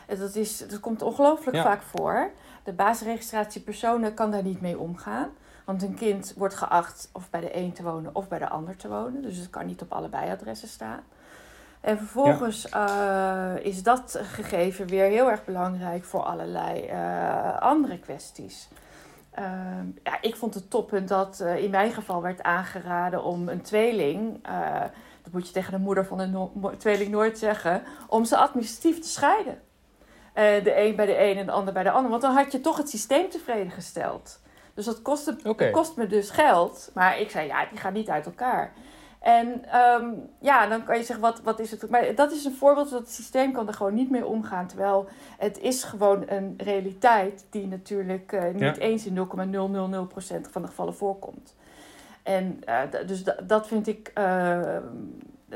Dat, is, dat komt ongelooflijk ja. vaak voor. De basisregistratie personen kan daar niet mee omgaan. Want een kind wordt geacht of bij de een te wonen of bij de ander te wonen. Dus het kan niet op allebei adressen staan. En vervolgens ja. uh, is dat gegeven weer heel erg belangrijk voor allerlei uh, andere kwesties. Uh, ja, ik vond het toppunt dat in mijn geval werd aangeraden om een tweeling, dat moet je tegen de moeder van een no tweeling nooit zeggen, om ze administratief te scheiden. De een bij de een en de ander bij de ander, want dan had je toch het systeem tevreden gesteld. Dus dat kostte, okay. kost me dus geld, maar ik zei ja, die gaan niet uit elkaar. En um, ja, dan kan je zeggen, wat, wat is het? Maar dat is een voorbeeld dat het systeem kan er gewoon niet mee omgaan. Terwijl het is gewoon een realiteit die natuurlijk uh, niet ja. eens in 0,000% van de gevallen voorkomt. En uh, dus dat vind ik uh,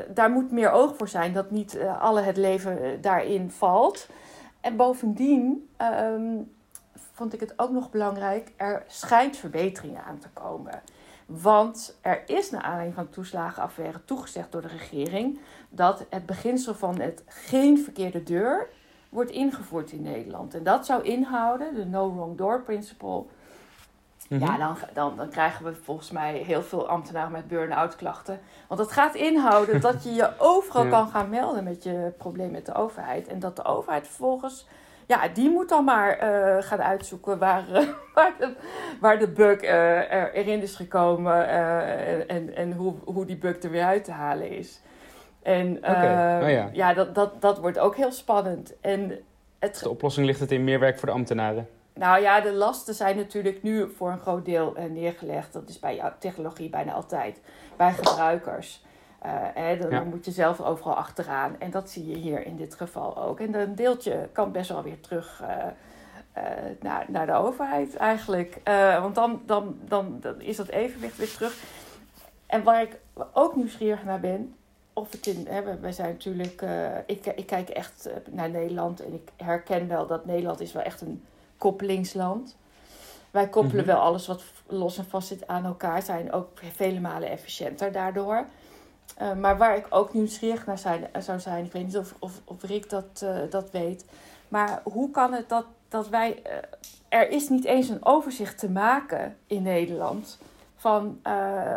daar moet meer oog voor zijn dat niet alle het leven daarin valt. En bovendien ehm, vond ik het ook nog belangrijk, er schijnt verbetering aan te komen. Want er is naar aanleiding van de toeslagenaffaire toegezegd door de regering dat het beginsel van het geen verkeerde deur wordt ingevoerd in Nederland. En dat zou inhouden, de no wrong door principle. Ja, mhm. dan, dan, dan krijgen we volgens mij heel veel ambtenaren met burn-out klachten. Want dat gaat inhouden dat je je overal kan gaan melden met je probleem met de overheid. En dat de overheid vervolgens ja, die moet dan maar uh, gaan uitzoeken waar, uh, waar, de, waar de bug uh, erin is gekomen en, en hoe, hoe die bug er weer uit te halen is. En okay. oh, ja, ja dat, dat, dat wordt ook heel spannend. En het... De oplossing ligt het in meer werk voor de ambtenaren? Nou ja, de lasten zijn natuurlijk nu voor een groot deel neergelegd. Dat is bij technologie bijna altijd. Bij gebruikers. Uh, dan moet je zelf overal achteraan. En dat zie je hier in dit geval ook. En een deeltje kan best wel weer terug uh, uh, naar, naar de overheid eigenlijk. want dan, dan, dan, dan is dat evenwicht weer terug. En waar ik ook nieuwsgierig naar ben, of het in. Hè, wij zijn natuurlijk. ik, ik kijk echt naar Nederland en ik herken wel dat Nederland is wel echt een koppelingsland. Wij koppelen mhm. wel alles wat los en vast zit aan elkaar, zijn ook vele malen efficiënter daardoor. Uh, maar waar ik ook nieuwsgierig naar zijn, eh, zou zijn, ik weet niet of, of, of Rick dat, uh, dat weet. Maar hoe kan het dat, dat wij. Uh, er is niet eens een overzicht te maken in Nederland. Van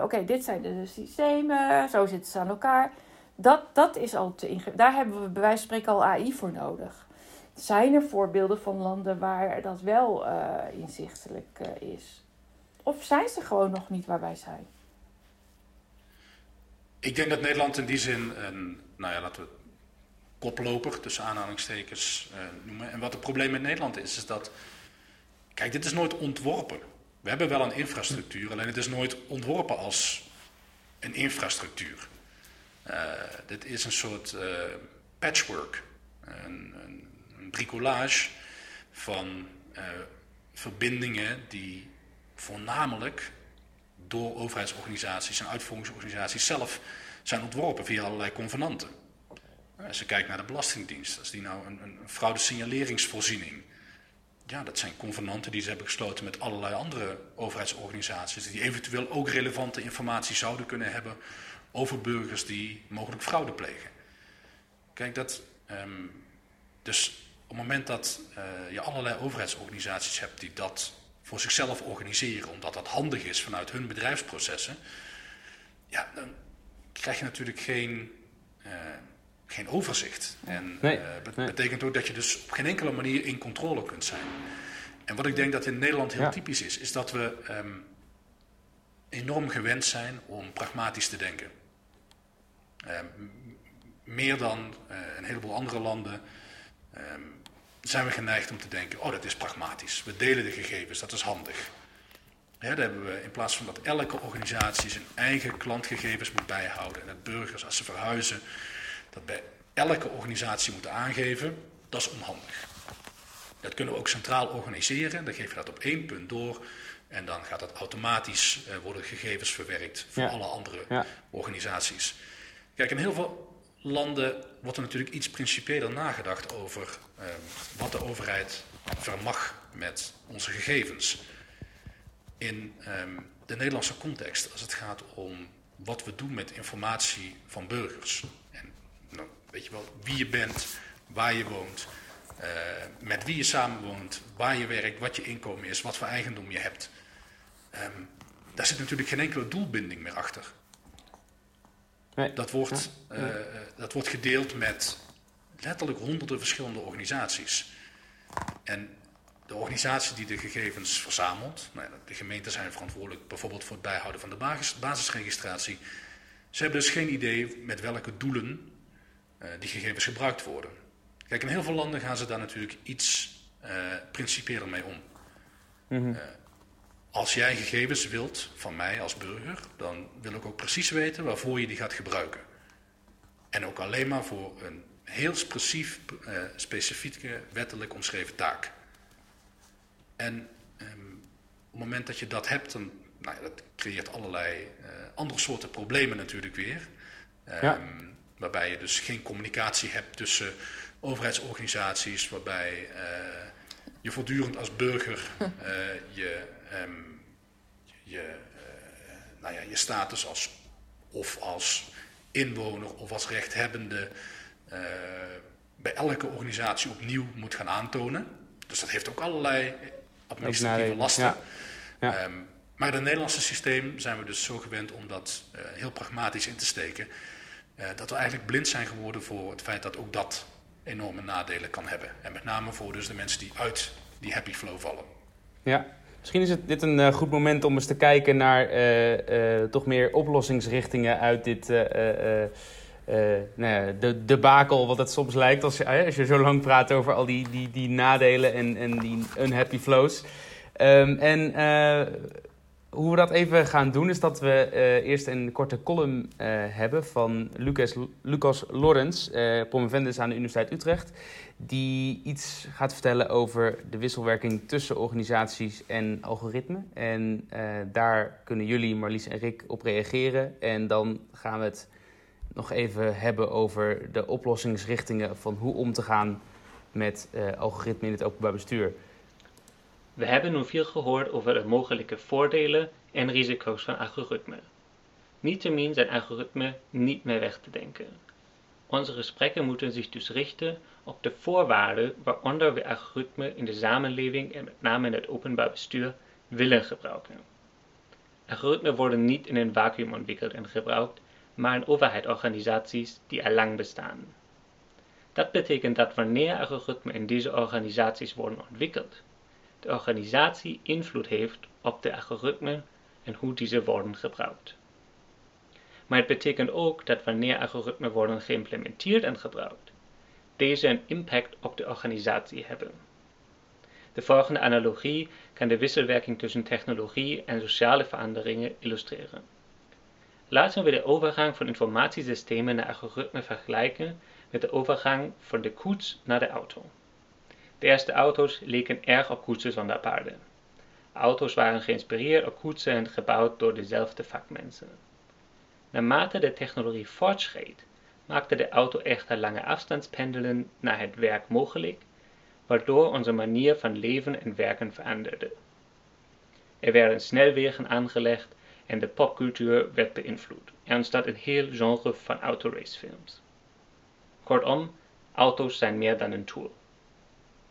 oké, dit zijn de systemen, zo zitten ze aan elkaar. Dat, dat is al te ingewikkeld. Daar hebben we bij wijze van spreken al AI voor nodig. Zijn er voorbeelden van landen waar dat wel inzichtelijk is? Of zijn ze gewoon nog niet waar wij zijn? Ik denk dat Nederland in die zin een, nou ja, laten we koploper tussen aanhalingstekens uh, noemen. En wat het probleem met Nederland is, is dat, kijk, dit is nooit ontworpen. We hebben wel een infrastructuur, alleen het is nooit ontworpen als een infrastructuur. Dit is een soort patchwork, een, een, bricolage van verbindingen die voornamelijk door overheidsorganisaties en uitvoeringsorganisaties zelf zijn ontworpen via allerlei convenanten. Als je kijkt naar de Belastingdienst, als die nou een, een fraude-signaleringsvoorziening. Ja, dat zijn convenanten die ze hebben gesloten met allerlei andere overheidsorganisaties, die eventueel ook relevante informatie zouden kunnen hebben over burgers die mogelijk fraude plegen. Kijk, dat. Um, dus het moment dat uh, je allerlei overheidsorganisaties hebt die dat voor zichzelf organiseren, omdat dat handig is vanuit hun bedrijfsprocessen, ja, dan krijg je natuurlijk geen, uh, geen overzicht. En nee, uh, betekent ook dat je dus op geen enkele manier in controle kunt zijn. En wat ik denk dat in Nederland heel typisch is, is dat we um, enorm gewend zijn om pragmatisch te denken. Um, meer dan uh, een heleboel andere landen. Um, zijn we geneigd om te denken, oh dat is pragmatisch. We delen de gegevens, dat is handig. Ja, daar hebben we in plaats van dat elke organisatie zijn eigen klantgegevens moet bijhouden en dat burgers als ze verhuizen dat bij elke organisatie moeten aangeven, dat is onhandig. Dat kunnen we ook centraal organiseren, dan geef je dat op één punt door en dan gaat dat automatisch uh, worden gegevens verwerkt voor alle andere organisaties. Kijk, in heel veel landen wordt er natuurlijk iets principieler nagedacht over wat de overheid vermag met onze gegevens. In ehm, de Nederlandse context, als het gaat om wat we doen met informatie van burgers. En nou, weet je wel, wie je bent, waar je woont, uh, met wie je samenwoont, waar je werkt, wat je inkomen is, wat voor eigendom je hebt. Um, daar zit natuurlijk geen enkele doelbinding meer achter. Dat, wordt, uh, dat wordt gedeeld met letterlijk honderden verschillende organisaties. En de organisatie die de gegevens verzamelt, nou, de gemeenten zijn verantwoordelijk bijvoorbeeld voor het bijhouden van de basis, basisregistratie. Ze hebben dus geen idee met welke doelen uh, die gegevens gebruikt worden. Kijk, in heel veel landen gaan ze daar natuurlijk iets uh, mee om. Mm -hmm. Als jij gegevens wilt van mij als burger, dan wil ik ook precies weten waarvoor je die gaat gebruiken. En ook alleen maar voor een heel specifiek, uh, specifieke wettelijk omschreven taak. En um, op het moment dat je dat hebt, dan nou ja, dat creëert allerlei uh, andere soorten problemen natuurlijk weer. Ehm, waarbij je dus geen communicatie hebt tussen overheidsorganisaties, waarbij je voortdurend als burger je, ehm, je, nou ja, je status als of als inwoner of als rechthebbende bij elke organisatie opnieuw moet gaan aantonen. Dus dat heeft ook allerlei administratieve lasten. Ja. Ehm, maar in het Nederlandse systeem zijn we dus zo gewend om dat uh, heel pragmatisch in te steken. Uh, dat we eigenlijk blind zijn geworden voor het feit dat ook dat enorme nadelen kan hebben. En met name voor dus de mensen die uit die happy flow vallen. Ja, misschien is het dit een uh, goed moment om eens te kijken naar toch meer oplossingsrichtingen uit dit uh, nou ja, de debakel wat het soms lijkt als je, als je zo lang praat over al die, die, die nadelen en, en die unhappy flows. Um, en uh, hoe we dat even gaan doen is dat we uh, eerst een korte column hebben van Lucas, Lucas Lorenz, promovendus aan de Universiteit Utrecht. Die iets gaat vertellen over de wisselwerking tussen organisaties en algoritmen. En daar kunnen jullie, Marlies en Rick, op reageren. En dan gaan we het nog even hebben over de oplossingsrichtingen van hoe om te gaan met uh, algoritme in het openbaar bestuur. We hebben nu veel gehoord over de mogelijke voordelen en risico's van algoritme. Niettemin zijn algoritmen niet meer weg te denken. Onze gesprekken moeten zich dus richten op de voorwaarden waaronder we algoritmen in de samenleving en met name in het openbaar bestuur willen gebruiken. Algoritmen worden niet in een vacuüm ontwikkeld en gebruikt, maar in overheidsorganisaties die al lang bestaan. Dat betekent dat wanneer algoritmen in deze organisaties worden ontwikkeld, de organisatie invloed heeft op de algoritmen en hoe deze worden gebruikt. Maar het betekent ook dat wanneer algoritmen worden geïmplementeerd en gebruikt, deze een impact op de organisatie hebben. De volgende analogie kan de wisselwerking tussen technologie en sociale veranderingen illustreren. Laten we de overgang van informatiesystemen naar algoritmen vergelijken met de overgang van de koets naar de auto. De eerste auto's leken erg op koetsen zonder paarden. Auto's waren geïnspireerd op koetsen en gebouwd door dezelfde vakmensen. Naarmate de technologie voortschreed, maakte de auto echter lange afstandspendelen naar het werk mogelijk, waardoor onze manier van leven en werken veranderde. Er werden snelwegen aangelegd en de popcultuur werd beïnvloed. Er ontstaat een heel genre van autoracefilms. Kortom, auto's zijn meer dan een tool.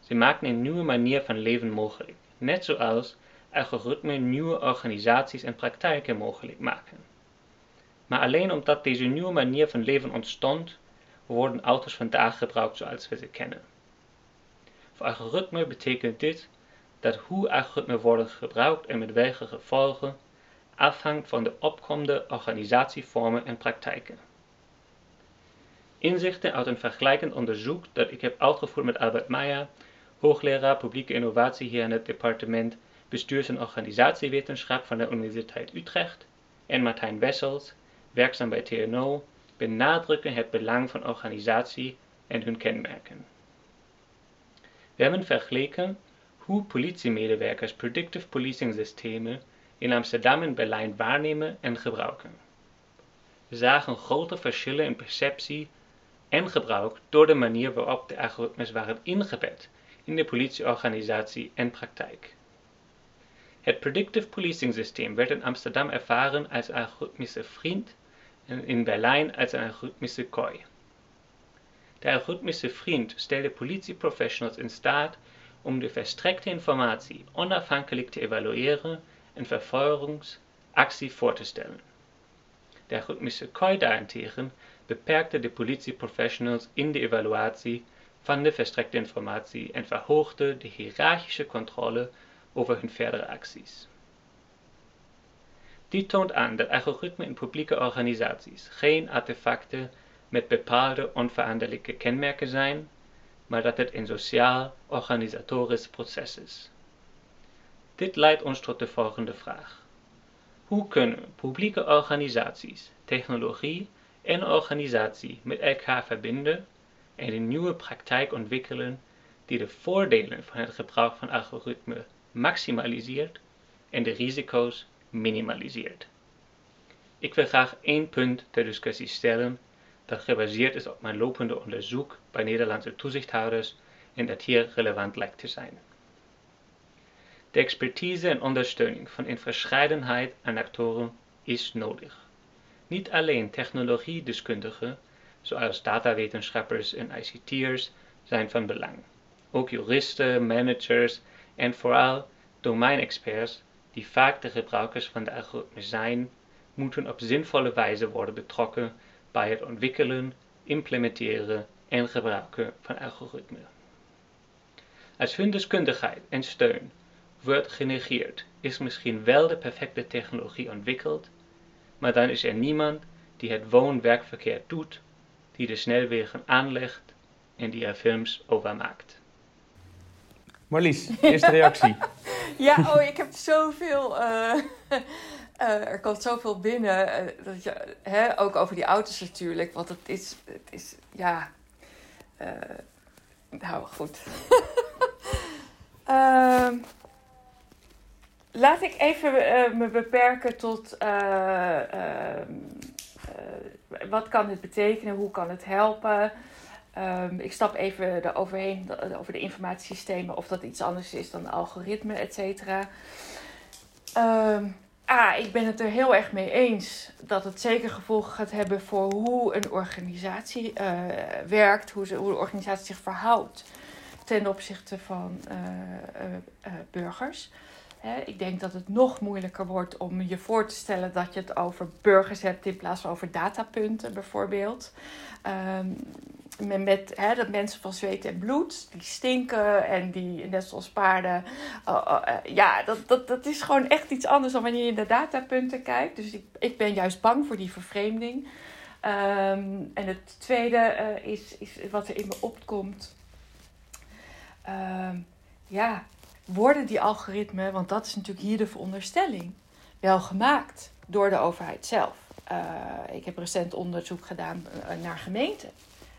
Ze maken een nieuwe manier van leven mogelijk, net zoals algoritmen nieuwe organisaties en praktijken mogelijk maken. Maar alleen omdat deze nieuwe manier van leven ontstond, worden auto's vandaag gebruikt zoals we ze kennen. Voor algoritmen betekent dit dat hoe algoritmen worden gebruikt en met welke gevolgen afhangt van de opkomende organisatievormen en praktijken. Inzichten uit een vergelijkend onderzoek dat ik heb uitgevoerd met Albert Meijer, hoogleraar publieke innovatie hier in het departement Bestuurs- en Organisatiewetenschap van de Universiteit Utrecht, en Martijn Wessels, werkzaam bij TNO, benadrukken het belang van organisatie en hun kenmerken. We hebben vergeleken hoe politiemedewerkers predictive policing systemen in Amsterdam en Berlijn waarnemen en gebruiken. We zagen grote verschillen in perceptie en gebruik door de manier waarop de algoritmes waren ingebed in de politieorganisatie en praktijk. Het predictive policing systeem werd in Amsterdam ervaren als een algoritmische vriend en in Berlijn als een algoritmische kooi. De algoritmische vriend stelde politieprofessionals in staat om de verstrekte informatie onafhankelijk te evalueren een vervolgingsactie voor te stellen. De algoritmische kooi daarentegen beperkte de politieprofessionals in de evaluatie van de verstrekte informatie en verhoogde de hiërarchische controle over hun verdere acties. Dit toont aan dat algoritmen in publieke organisaties geen artefacten met bepaalde onveranderlijke kenmerken zijn, maar dat het een sociaal-organisatorisch proces is. Dit leidt ons tot de volgende vraag. Hoe kunnen publieke organisaties technologie en organisatie met elkaar verbinden en een nieuwe praktijk ontwikkelen die de voordelen van het gebruik van algoritmen maximaliseert en de risico's minimaliseert? Ik wil graag één punt ter discussie stellen dat gebaseerd is op mijn lopende onderzoek bij Nederlandse toezichthouders en dat hier relevant lijkt te zijn. De expertise en ondersteuning van een verscheidenheid aan actoren is nodig. Niet alleen technologiedeskundigen, zoals datawetenschappers en ICT'ers, zijn van belang. Ook juristen, managers en vooral domeinexperts, die vaak de gebruikers van de algoritme zijn, moeten op zinvolle wijze worden betrokken bij het ontwikkelen, implementeren en gebruiken van algoritmen. Als hun deskundigheid en steun wordt genegeerd, is misschien wel de perfecte technologie ontwikkeld, maar dan is er niemand die het woon-werkverkeer doet, die de snelwegen aanlegt en die er films over maakt. Marlies, eerste reactie. ja, oh, ik heb zoveel. Uh, uh, er komt zoveel binnen. Uh, dat je, hè, ook over die auto's natuurlijk. Want het is. Het is ja. nou, goed. Ehm, laat ik even me beperken tot. Ehm, wat kan het betekenen? Hoe kan het helpen? Um, ik stap even eroverheen, over de informatiesystemen, of dat iets anders is dan algoritme, et cetera. Ah, ik ben het er heel erg mee eens dat het zeker gevolgen gaat hebben voor hoe een organisatie werkt, hoe, ze, hoe de organisatie zich verhoudt ten opzichte van burgers. Ik denk dat het nog moeilijker wordt om je voor te stellen dat je het over burgers hebt in plaats van over datapunten bijvoorbeeld. Um, met, dat mensen van zweet en bloed, die stinken en die, net zoals paarden. Uh, uh, ja, dat, dat, dat is gewoon echt iets anders dan wanneer je de datapunten kijkt. Dus ik, ik ben juist bang voor die vervreemding. Um, en het tweede is, is wat er in me opkomt. Um, ja, worden die algoritmen, want dat is natuurlijk hier de veronderstelling, wel gemaakt door de overheid zelf? ik heb recent onderzoek gedaan naar gemeenten.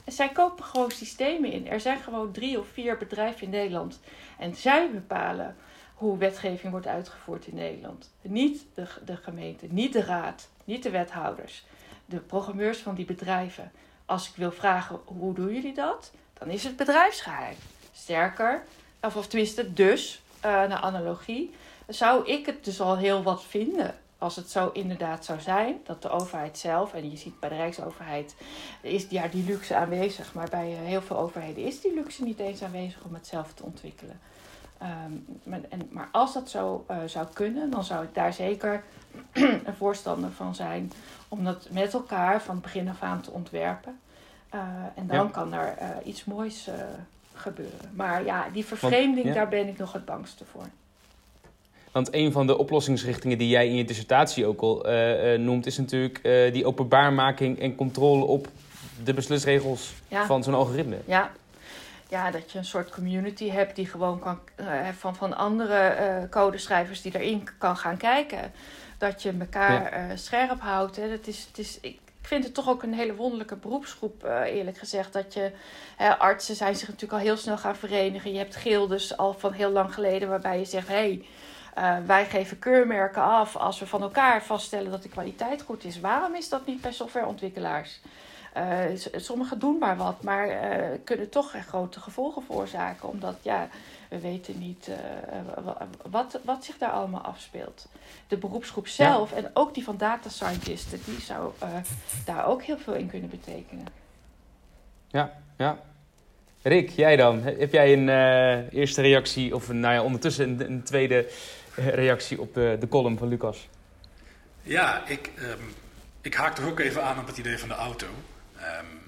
En zij kopen gewoon systemen in. Er zijn gewoon drie of vier bedrijven in Nederland. En zij bepalen hoe wetgeving wordt uitgevoerd in Nederland. Niet de, de gemeente, niet de raad, niet de wethouders. De programmeurs van die bedrijven. Als ik wil vragen hoe doen jullie dat, dan is het bedrijfsgeheim. Sterker, of, of tenminste dus, uh, naar analogie, zou ik het dus al heel wat vinden als het zo inderdaad zou zijn, dat de overheid zelf, en je ziet bij de Rijksoverheid, is ja, die luxe aanwezig, maar bij eh, heel veel overheden is die luxe niet eens aanwezig om het zelf te ontwikkelen. Um, maar, en, maar als dat zo uh, zou kunnen, dan zou ik daar zeker een voorstander van zijn om dat met elkaar van begin af aan te ontwerpen. Uh, en dan ja. kan er iets moois gebeuren. Maar ja, die vervreemding, Want, ja. daar ben ik nog het bangste voor. Want een van de oplossingsrichtingen die jij in je dissertatie ook al uh, uh, noemt, is natuurlijk uh, die openbaarmaking en controle op de beslisregels ja. van zo'n algoritme. Ja. ja, dat je een soort community hebt die gewoon kan, van, van andere codeschrijvers die erin kan gaan kijken. Dat je elkaar ja. scherp houdt. Hè. Dat is, het is, ik, ik vind het toch ook een hele wonderlijke beroepsgroep, eerlijk gezegd. Dat je, artsen zijn zich natuurlijk al heel snel gaan verenigen. Je hebt gildes al van heel lang geleden waarbij je zegt, hé, hey, uh, wij geven keurmerken af als we van elkaar vaststellen dat de kwaliteit goed is. Waarom is dat niet bij softwareontwikkelaars? Uh, sommigen doen maar wat, maar kunnen toch grote gevolgen veroorzaken. Omdat ja, we weten niet wat, wat zich daar allemaal afspeelt. De beroepsgroep zelf ja. en ook die van data scientisten, die zou daar ook heel veel in kunnen betekenen. Ja, ja. Rick, jij dan? Heb jij een eerste reactie of nou ja, ondertussen een, een tweede reactie op de, de column van Lucas. Ja, ik, um, ik haak er ook even aan op het idee van de auto. Um,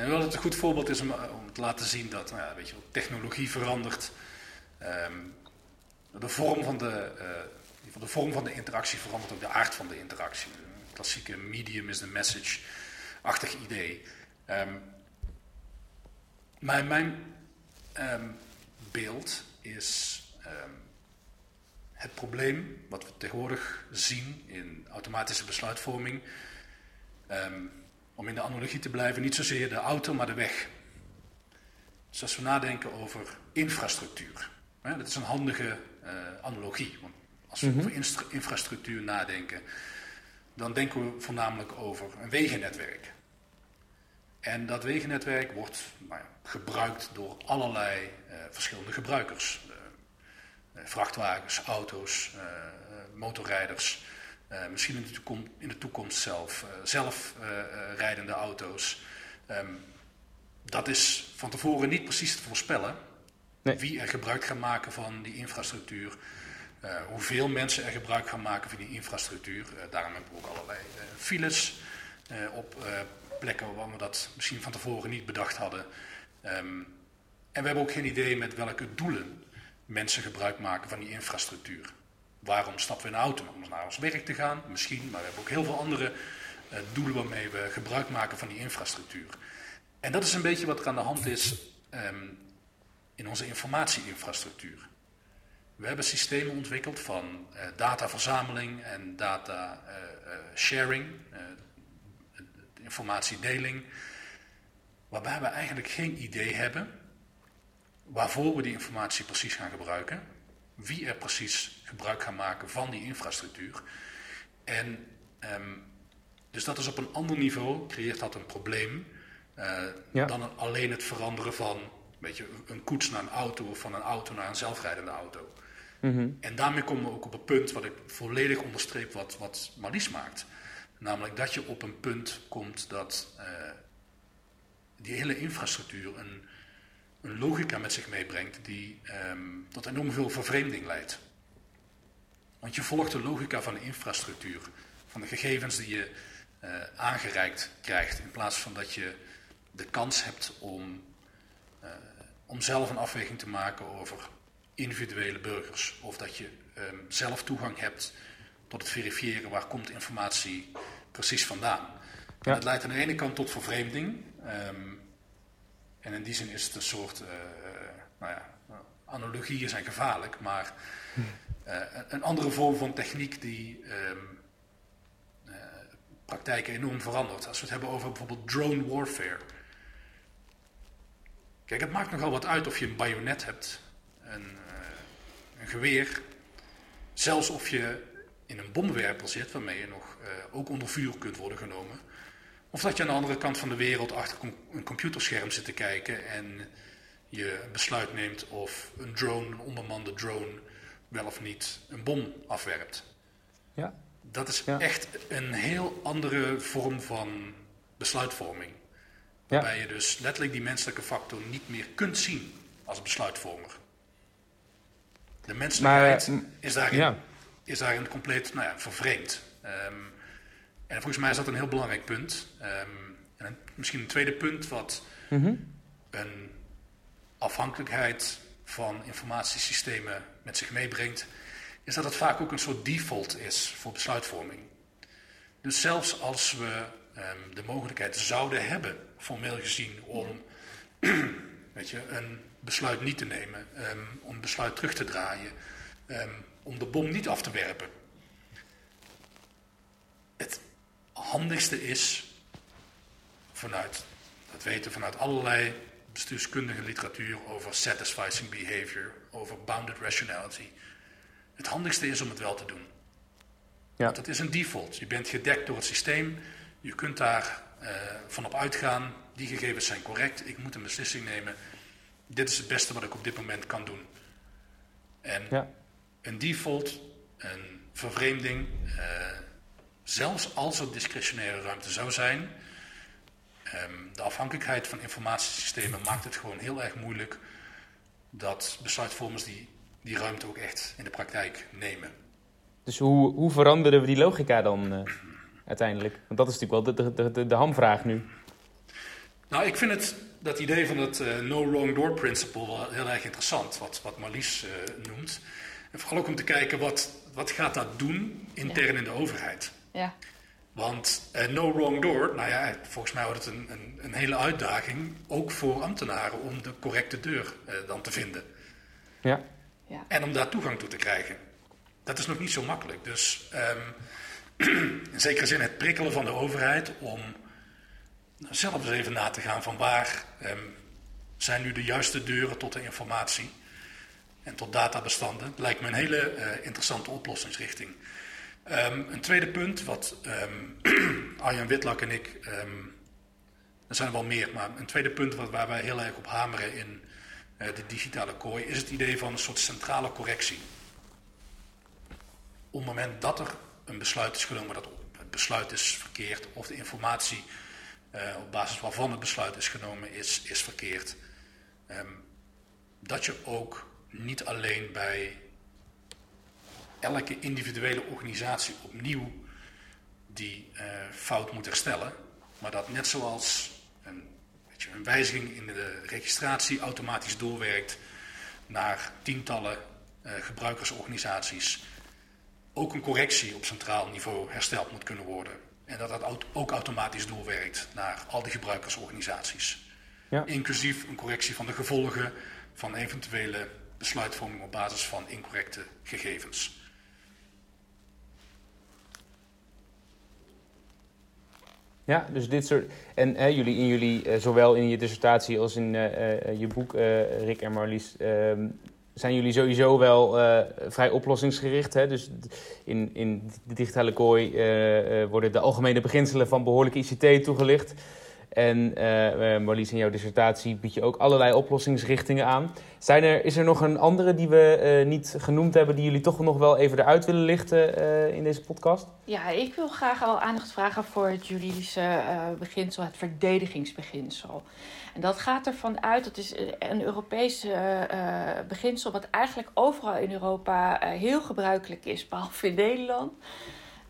en wat het een goed voorbeeld is om, om te laten zien dat nou ja, weet je, technologie verandert. Um, de, vorm van de, uh, de vorm van de interactie verandert ook de aard van de interactie. Een klassieke medium is the message-achtig idee. maar mijn beeld is het probleem wat we tegenwoordig zien in automatische besluitvorming. Om in de analogie te blijven, niet zozeer de auto, maar de weg. Dus als we nadenken over infrastructuur, hè, dat is een handige uh, analogie. Want Als we mhm. over infrastructuur nadenken, dan denken we voornamelijk over een wegennetwerk. En dat wegennetwerk wordt nou ja, gebruikt door allerlei uh, verschillende gebruikers. Uh, vrachtwagens, auto's, motorrijders, misschien in de, toekomst, in de toekomst zelf zelfrijdende auto's. Um, dat is van tevoren niet precies te voorspellen. Nee. Wie er gebruik gaat maken van die infrastructuur. Uh, hoeveel mensen er gebruik gaan maken van die infrastructuur. Uh, daarom hebben we ook allerlei uh, files op plekken waar we dat misschien van tevoren niet bedacht hadden. Um, en we hebben ook geen idee met welke doelen mensen gebruik maken van die infrastructuur. Waarom stappen we in een auto? Om naar ons werk te gaan, misschien, maar we hebben ook heel veel andere doelen waarmee we gebruik maken van die infrastructuur. En dat is een beetje wat er aan de hand is um, in onze informatieinfrastructuur. We hebben systemen ontwikkeld van uh, dataverzameling en data uh, sharing, informatiedeling, waarbij we eigenlijk geen idee hebben waarvoor we die informatie precies gaan gebruiken, wie er precies gebruik gaan maken van die infrastructuur. En um, dus dat is op een ander niveau, creëert dat een probleem uh, dan alleen het veranderen van weet je, een koets naar een auto of van een auto naar een zelfrijdende auto. Mhm. En daarmee komen we ook op het punt wat ik volledig onderstreep wat, wat Marlies maakt. Namelijk dat je op een punt komt dat uh, die hele infrastructuur een, een, logica met zich meebrengt die um, tot enorm veel vervreemding leidt. Want je volgt de logica van de infrastructuur, van de gegevens die je uh, aangereikt krijgt, in plaats van dat je de kans hebt om, uh, om zelf een afweging te maken over individuele burgers. Of dat je um, zelf toegang hebt tot het verifiëren waar komt informatie precies vandaan. Ja. Dat leidt aan de ene kant tot vervreemding. Um, en in die zin is het een soort, uh, nou ja, analogieën zijn gevaarlijk, maar uh, een andere vorm van techniek die um, praktijken enorm verandert. Als we het hebben over bijvoorbeeld drone warfare. Kijk, het maakt nogal wat uit of je een bajonet hebt, een, uh, een geweer, zelfs of je in een bomwerper zit waarmee je nog ook onder vuur kunt worden genomen. Of dat je aan de andere kant van de wereld achter een computerscherm zit te kijken en je besluit neemt of een drone, een onbemande drone, wel of niet een bom afwerpt. Ja. Dat is echt een heel andere vorm van besluitvorming. Waarbij je dus letterlijk die menselijke factor niet meer kunt zien als besluitvormer. De menselijkheid maar, is, daarin, ja. is daarin compleet nou ja, vervreemd. Um, en volgens mij is dat een heel belangrijk punt. Um, en misschien een tweede punt wat mhm. een afhankelijkheid van informatiesystemen met zich meebrengt, is dat het vaak ook een soort default is voor besluitvorming. Dus zelfs als we um, de mogelijkheid zouden hebben, formeel gezien, om weet je, een besluit niet te nemen, um, om een besluit terug te draaien, um, om de bom niet af te werpen. Het handigste is vanuit, dat weten vanuit allerlei bestuurskundige literatuur over satisficing behavior, over bounded rationality. Het handigste is om het wel te doen. Ja. Want het is een default. Je bent gedekt door het systeem. Je kunt daar uh, van op uitgaan. Die gegevens zijn correct. Ik moet een beslissing nemen. Dit is het beste wat ik op dit moment kan doen. En ja. een default, een vervreemding, uh, zelfs als er discretionaire ruimte zou zijn, um, de afhankelijkheid van informatiesystemen maakt het gewoon heel erg moeilijk dat besluitvormers die, die ruimte ook echt in de praktijk nemen. Dus hoe, hoe veranderen we die logica dan uh, uiteindelijk? Want dat is natuurlijk wel de, de, de, de hamvraag nu. Nou, ik vind het, dat idee van het uh, no wrong door principle wel heel erg interessant, wat, wat Marlies uh, noemt. En vooral ook om te kijken wat, wat gaat dat doen intern in de overheid. Ja. Want uh, no wrong door, nou ja, volgens mij wordt het een, een, een, hele uitdaging, ook voor ambtenaren, om de correcte deur dan te vinden. Ja. ja. En om daar toegang toe te krijgen dat is nog niet zo makkelijk. Dus um, in zekere zin het prikkelen van de overheid om zelf eens even na te gaan van waar um, zijn nu de juiste deuren tot de informatie. en tot databestanden lijkt me een hele interessante oplossingsrichting. Um, een tweede punt, wat um, Arjan Witlak en ik, um, er zijn er wel meer, maar een tweede punt wat, waar wij heel erg op hameren in uh, de digitale kooi, is het idee van een soort centrale correctie. Op het moment dat er een besluit is genomen dat het besluit is verkeerd of de informatie uh, op basis waarvan het besluit is genomen is, is verkeerd, dat je ook niet alleen bij elke individuele organisatie opnieuw die uh, fout moet herstellen. Maar dat net zoals een, weet je, een wijziging in de registratie automatisch doorwerkt naar tientallen uh, gebruikersorganisaties, ook een correctie op centraal niveau hersteld moet kunnen worden. En dat dat ook automatisch doorwerkt naar al die gebruikersorganisaties. Ja. Inclusief een correctie van de gevolgen van eventuele besluitvorming op basis van incorrecte gegevens. Ja, dus dit soort. En hè, jullie, in jullie, uh, zowel in je dissertatie als in uh, uh, je boek, Rick en Marlies, ehm, zijn jullie sowieso wel vrij oplossingsgericht. Hè? Dus in, in de digitale kooi worden de algemene beginselen van behoorlijke ICT toegelicht. En uh, Marlies, in jouw dissertatie bied je ook allerlei oplossingsrichtingen aan. Zijn er, is er nog een andere die we uh, niet genoemd hebben, die jullie toch nog wel even eruit willen lichten in deze podcast? Ja, ik wil graag al aandacht vragen voor het juridische beginsel, het verdedigingsbeginsel. En dat gaat ervan uit, dat is een Europees beginsel, wat eigenlijk overal in Europa heel gebruikelijk is, behalve in Nederland.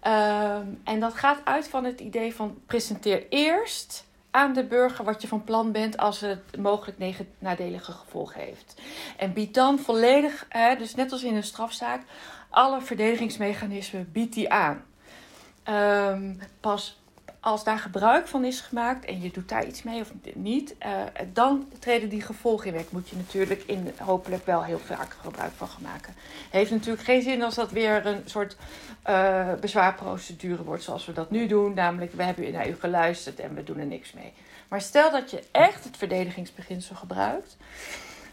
Ehm, en dat gaat uit van het idee van presenteer eerst aan de burger wat je van plan bent als het mogelijk nadelige gevolgen heeft. En biedt dan volledig, dus net als in een strafzaak, alle verdedigingsmechanismen biedt die aan. Um, pas als daar gebruik van is gemaakt en je doet daar iets mee of niet, uh, dan treden die gevolgen in werk. Moet je natuurlijk in, hopelijk wel heel vaak gebruik van gaan maken. Heeft natuurlijk geen zin als dat weer een soort uh, bezwaarprocedure wordt zoals we dat nu doen. Namelijk, we hebben naar u geluisterd en we doen er niks mee. Maar stel dat je echt het verdedigingsbeginsel gebruikt,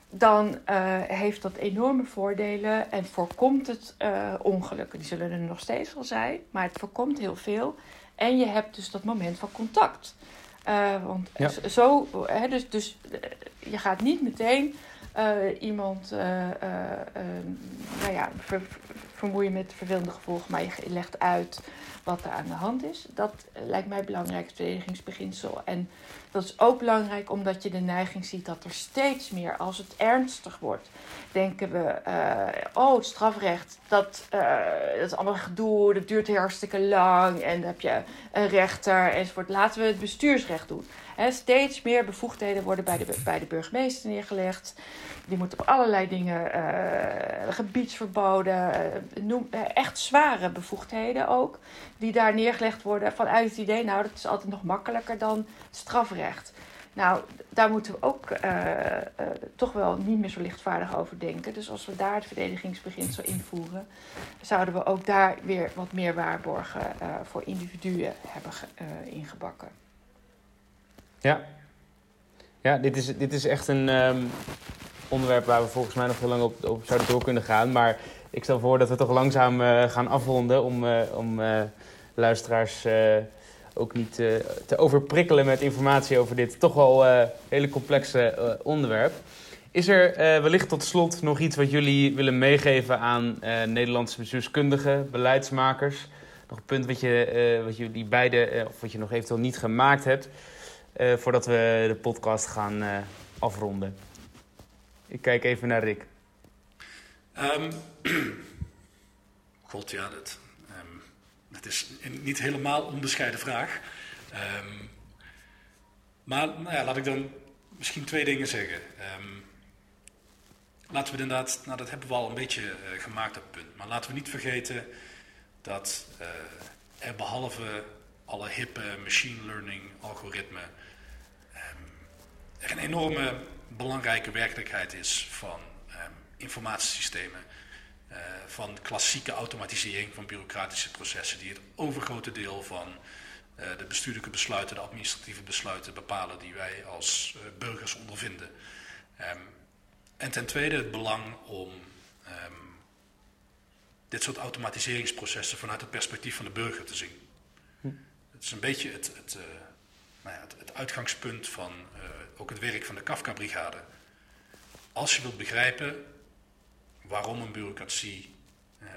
dan uh, heeft dat enorme voordelen en voorkomt het ongelukken. Die zullen er nog steeds wel zijn, maar het voorkomt heel veel. En je hebt dus dat moment van contact. Uh, want ja. zo, hè, dus, dus je gaat niet meteen uh, iemand uh, nou ja, ver, vermoeien met vervelende gevolgen, maar je legt uit wat er aan de hand is. Dat lijkt mij belangrijk, het verdedigingsbeginsel. En dat is ook belangrijk omdat je de neiging ziet dat er steeds meer, als het ernstig wordt, denken we, uh, oh, het strafrecht, dat, uh, dat is allemaal gedoe, dat duurt hartstikke lang en dan heb je een rechter enzovoort. Laten we het bestuursrecht doen. Steeds meer bevoegdheden worden bij de, bij de burgemeester neergelegd. Die moeten op allerlei dingen, uh, gebiedsverboden, noem, echt zware bevoegdheden ook, die daar neergelegd worden vanuit het idee, nou, dat is altijd nog makkelijker dan strafrecht. Nou, daar moeten we ook uh, uh, toch wel niet meer zo lichtvaardig over denken. Dus als we daar het verdedigingsbeginsel invoeren, zouden we ook daar weer wat meer waarborgen voor individuen hebben ingebakken. Ja, ja dit, is, dit is echt een um, onderwerp waar we volgens mij nog heel lang op, op zouden door kunnen gaan. Maar ik stel voor dat we toch langzaam gaan afronden om, om luisteraars ook niet te overprikkelen met informatie over dit toch wel hele complexe onderwerp. Is er wellicht tot slot nog iets wat jullie willen meegeven aan Nederlandse bestuurskundigen, beleidsmakers? Nog een punt wat, je, wat jullie beide, of wat je nog eventueel niet gemaakt hebt, voordat we de podcast gaan afronden? Ik kijk even naar Rick. Um, God, ja, dat, het is niet helemaal onbescheiden vraag. Um, maar nou ja, laat ik dan misschien twee dingen zeggen. Laten we inderdaad, nou dat hebben we al een beetje uh, gemaakt op het punt. Maar laten we niet vergeten dat uh, er behalve alle hippe machine learning algoritmen er een enorme belangrijke werkelijkheid is van informatiesystemen uh, van klassieke automatisering van bureaucratische processen, die het overgrote deel van uh, de bestuurlijke besluiten, de administratieve besluiten bepalen die wij als uh, burgers ondervinden. Um, en ten tweede het belang om ehm, dit soort automatiseringsprocessen vanuit het perspectief van de burger te zien. Hm. Het is een beetje het, het, nou ja, het, het uitgangspunt van ook het werk van de Kafka-brigade. Als je wilt begrijpen waarom een bureaucratie uh,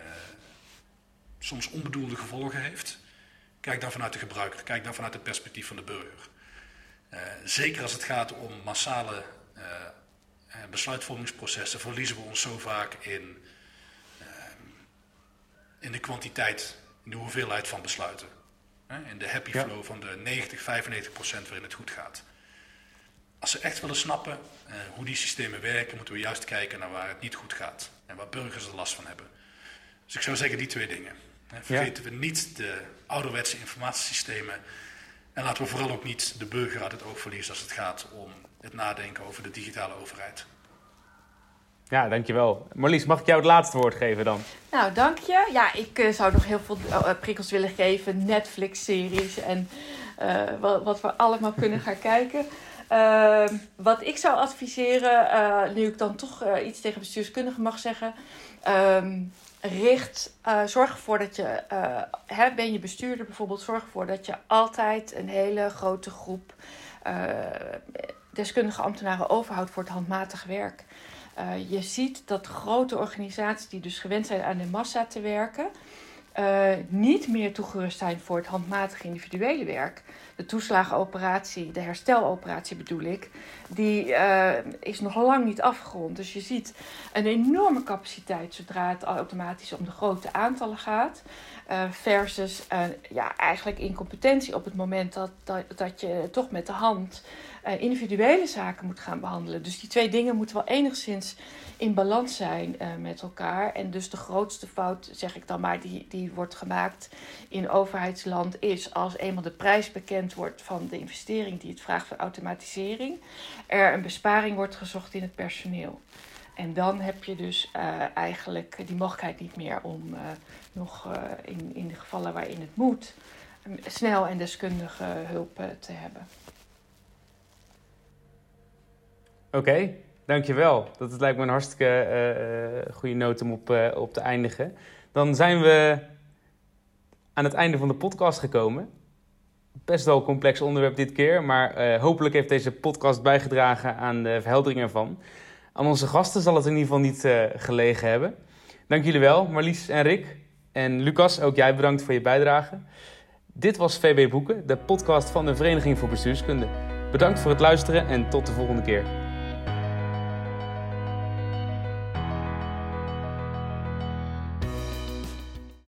soms onbedoelde gevolgen heeft, kijk dan vanuit de gebruiker, kijk dan vanuit het perspectief van de burger. zeker als het gaat om massale besluitvormingsprocessen, verliezen we ons zo vaak in, in de kwantiteit, in de hoeveelheid van besluiten. In de happy flow van de 90, 95 procent waarin het goed gaat. Als ze echt willen snappen eh, hoe die systemen werken, moeten we juist kijken naar waar het niet goed gaat. En waar burgers er last van hebben. Dus ik zou zeggen die twee dingen. Vergeten we niet de ouderwetse informatiesystemen. En laten we vooral ook niet de burger uit het oog verliezen als het gaat om het nadenken over de digitale overheid. Ja, dankjewel. Marlies, mag ik jou het laatste woord geven dan? Nou, dank je. Ja, ik uh, zou nog heel veel uh, prikkels willen geven. Netflix-series en uh, wat, wat, we allemaal kunnen gaan kijken. Ehm, wat ik zou adviseren, nu ik dan toch iets tegen bestuurskundigen mag zeggen. Ehm, richt, zorg ervoor dat je, hè, ben je bestuurder bijvoorbeeld, zorg ervoor dat je altijd een hele grote groep deskundige ambtenaren overhoudt voor het handmatig werk. Je ziet dat grote organisaties die dus gewend zijn aan de massa te werken, uh, niet meer toegerust zijn voor het handmatig individuele werk. De toeslagenoperatie, de hersteloperatie bedoel ik, die uh, is nog lang niet afgerond. Dus je ziet een enorme capaciteit zodra het automatisch om de grote aantallen gaat. versus ja, eigenlijk incompetentie op het moment dat, dat, dat je toch met de hand individuele zaken moet gaan behandelen. Dus die twee dingen moeten wel enigszins in balans zijn uh, met elkaar. En dus de grootste fout, zeg ik dan maar, die, die wordt gemaakt in overheidsland is als eenmaal de prijs bekend wordt van de investering die het vraagt voor automatisering, er een besparing wordt gezocht in het personeel. En dan heb je dus uh, eigenlijk die mogelijkheid niet meer om nog in, in de gevallen waarin het moet, snel en deskundige hulp te hebben. Oké, dankjewel. Dat lijkt me een hartstikke uh, goede noot om op, uh, op te eindigen. Dan zijn we aan het einde van de podcast gekomen. Best wel een complex onderwerp dit keer, maar hopelijk heeft deze podcast bijgedragen aan de verheldering ervan. Aan onze gasten zal het in ieder geval niet gelegen hebben. Dank jullie wel, Marlies en Rick. En Lucas, ook jij bedankt voor je bijdrage. Dit was VB Boeken, de podcast van de Vereniging voor Bestuurskunde. Bedankt voor het luisteren en tot de volgende keer.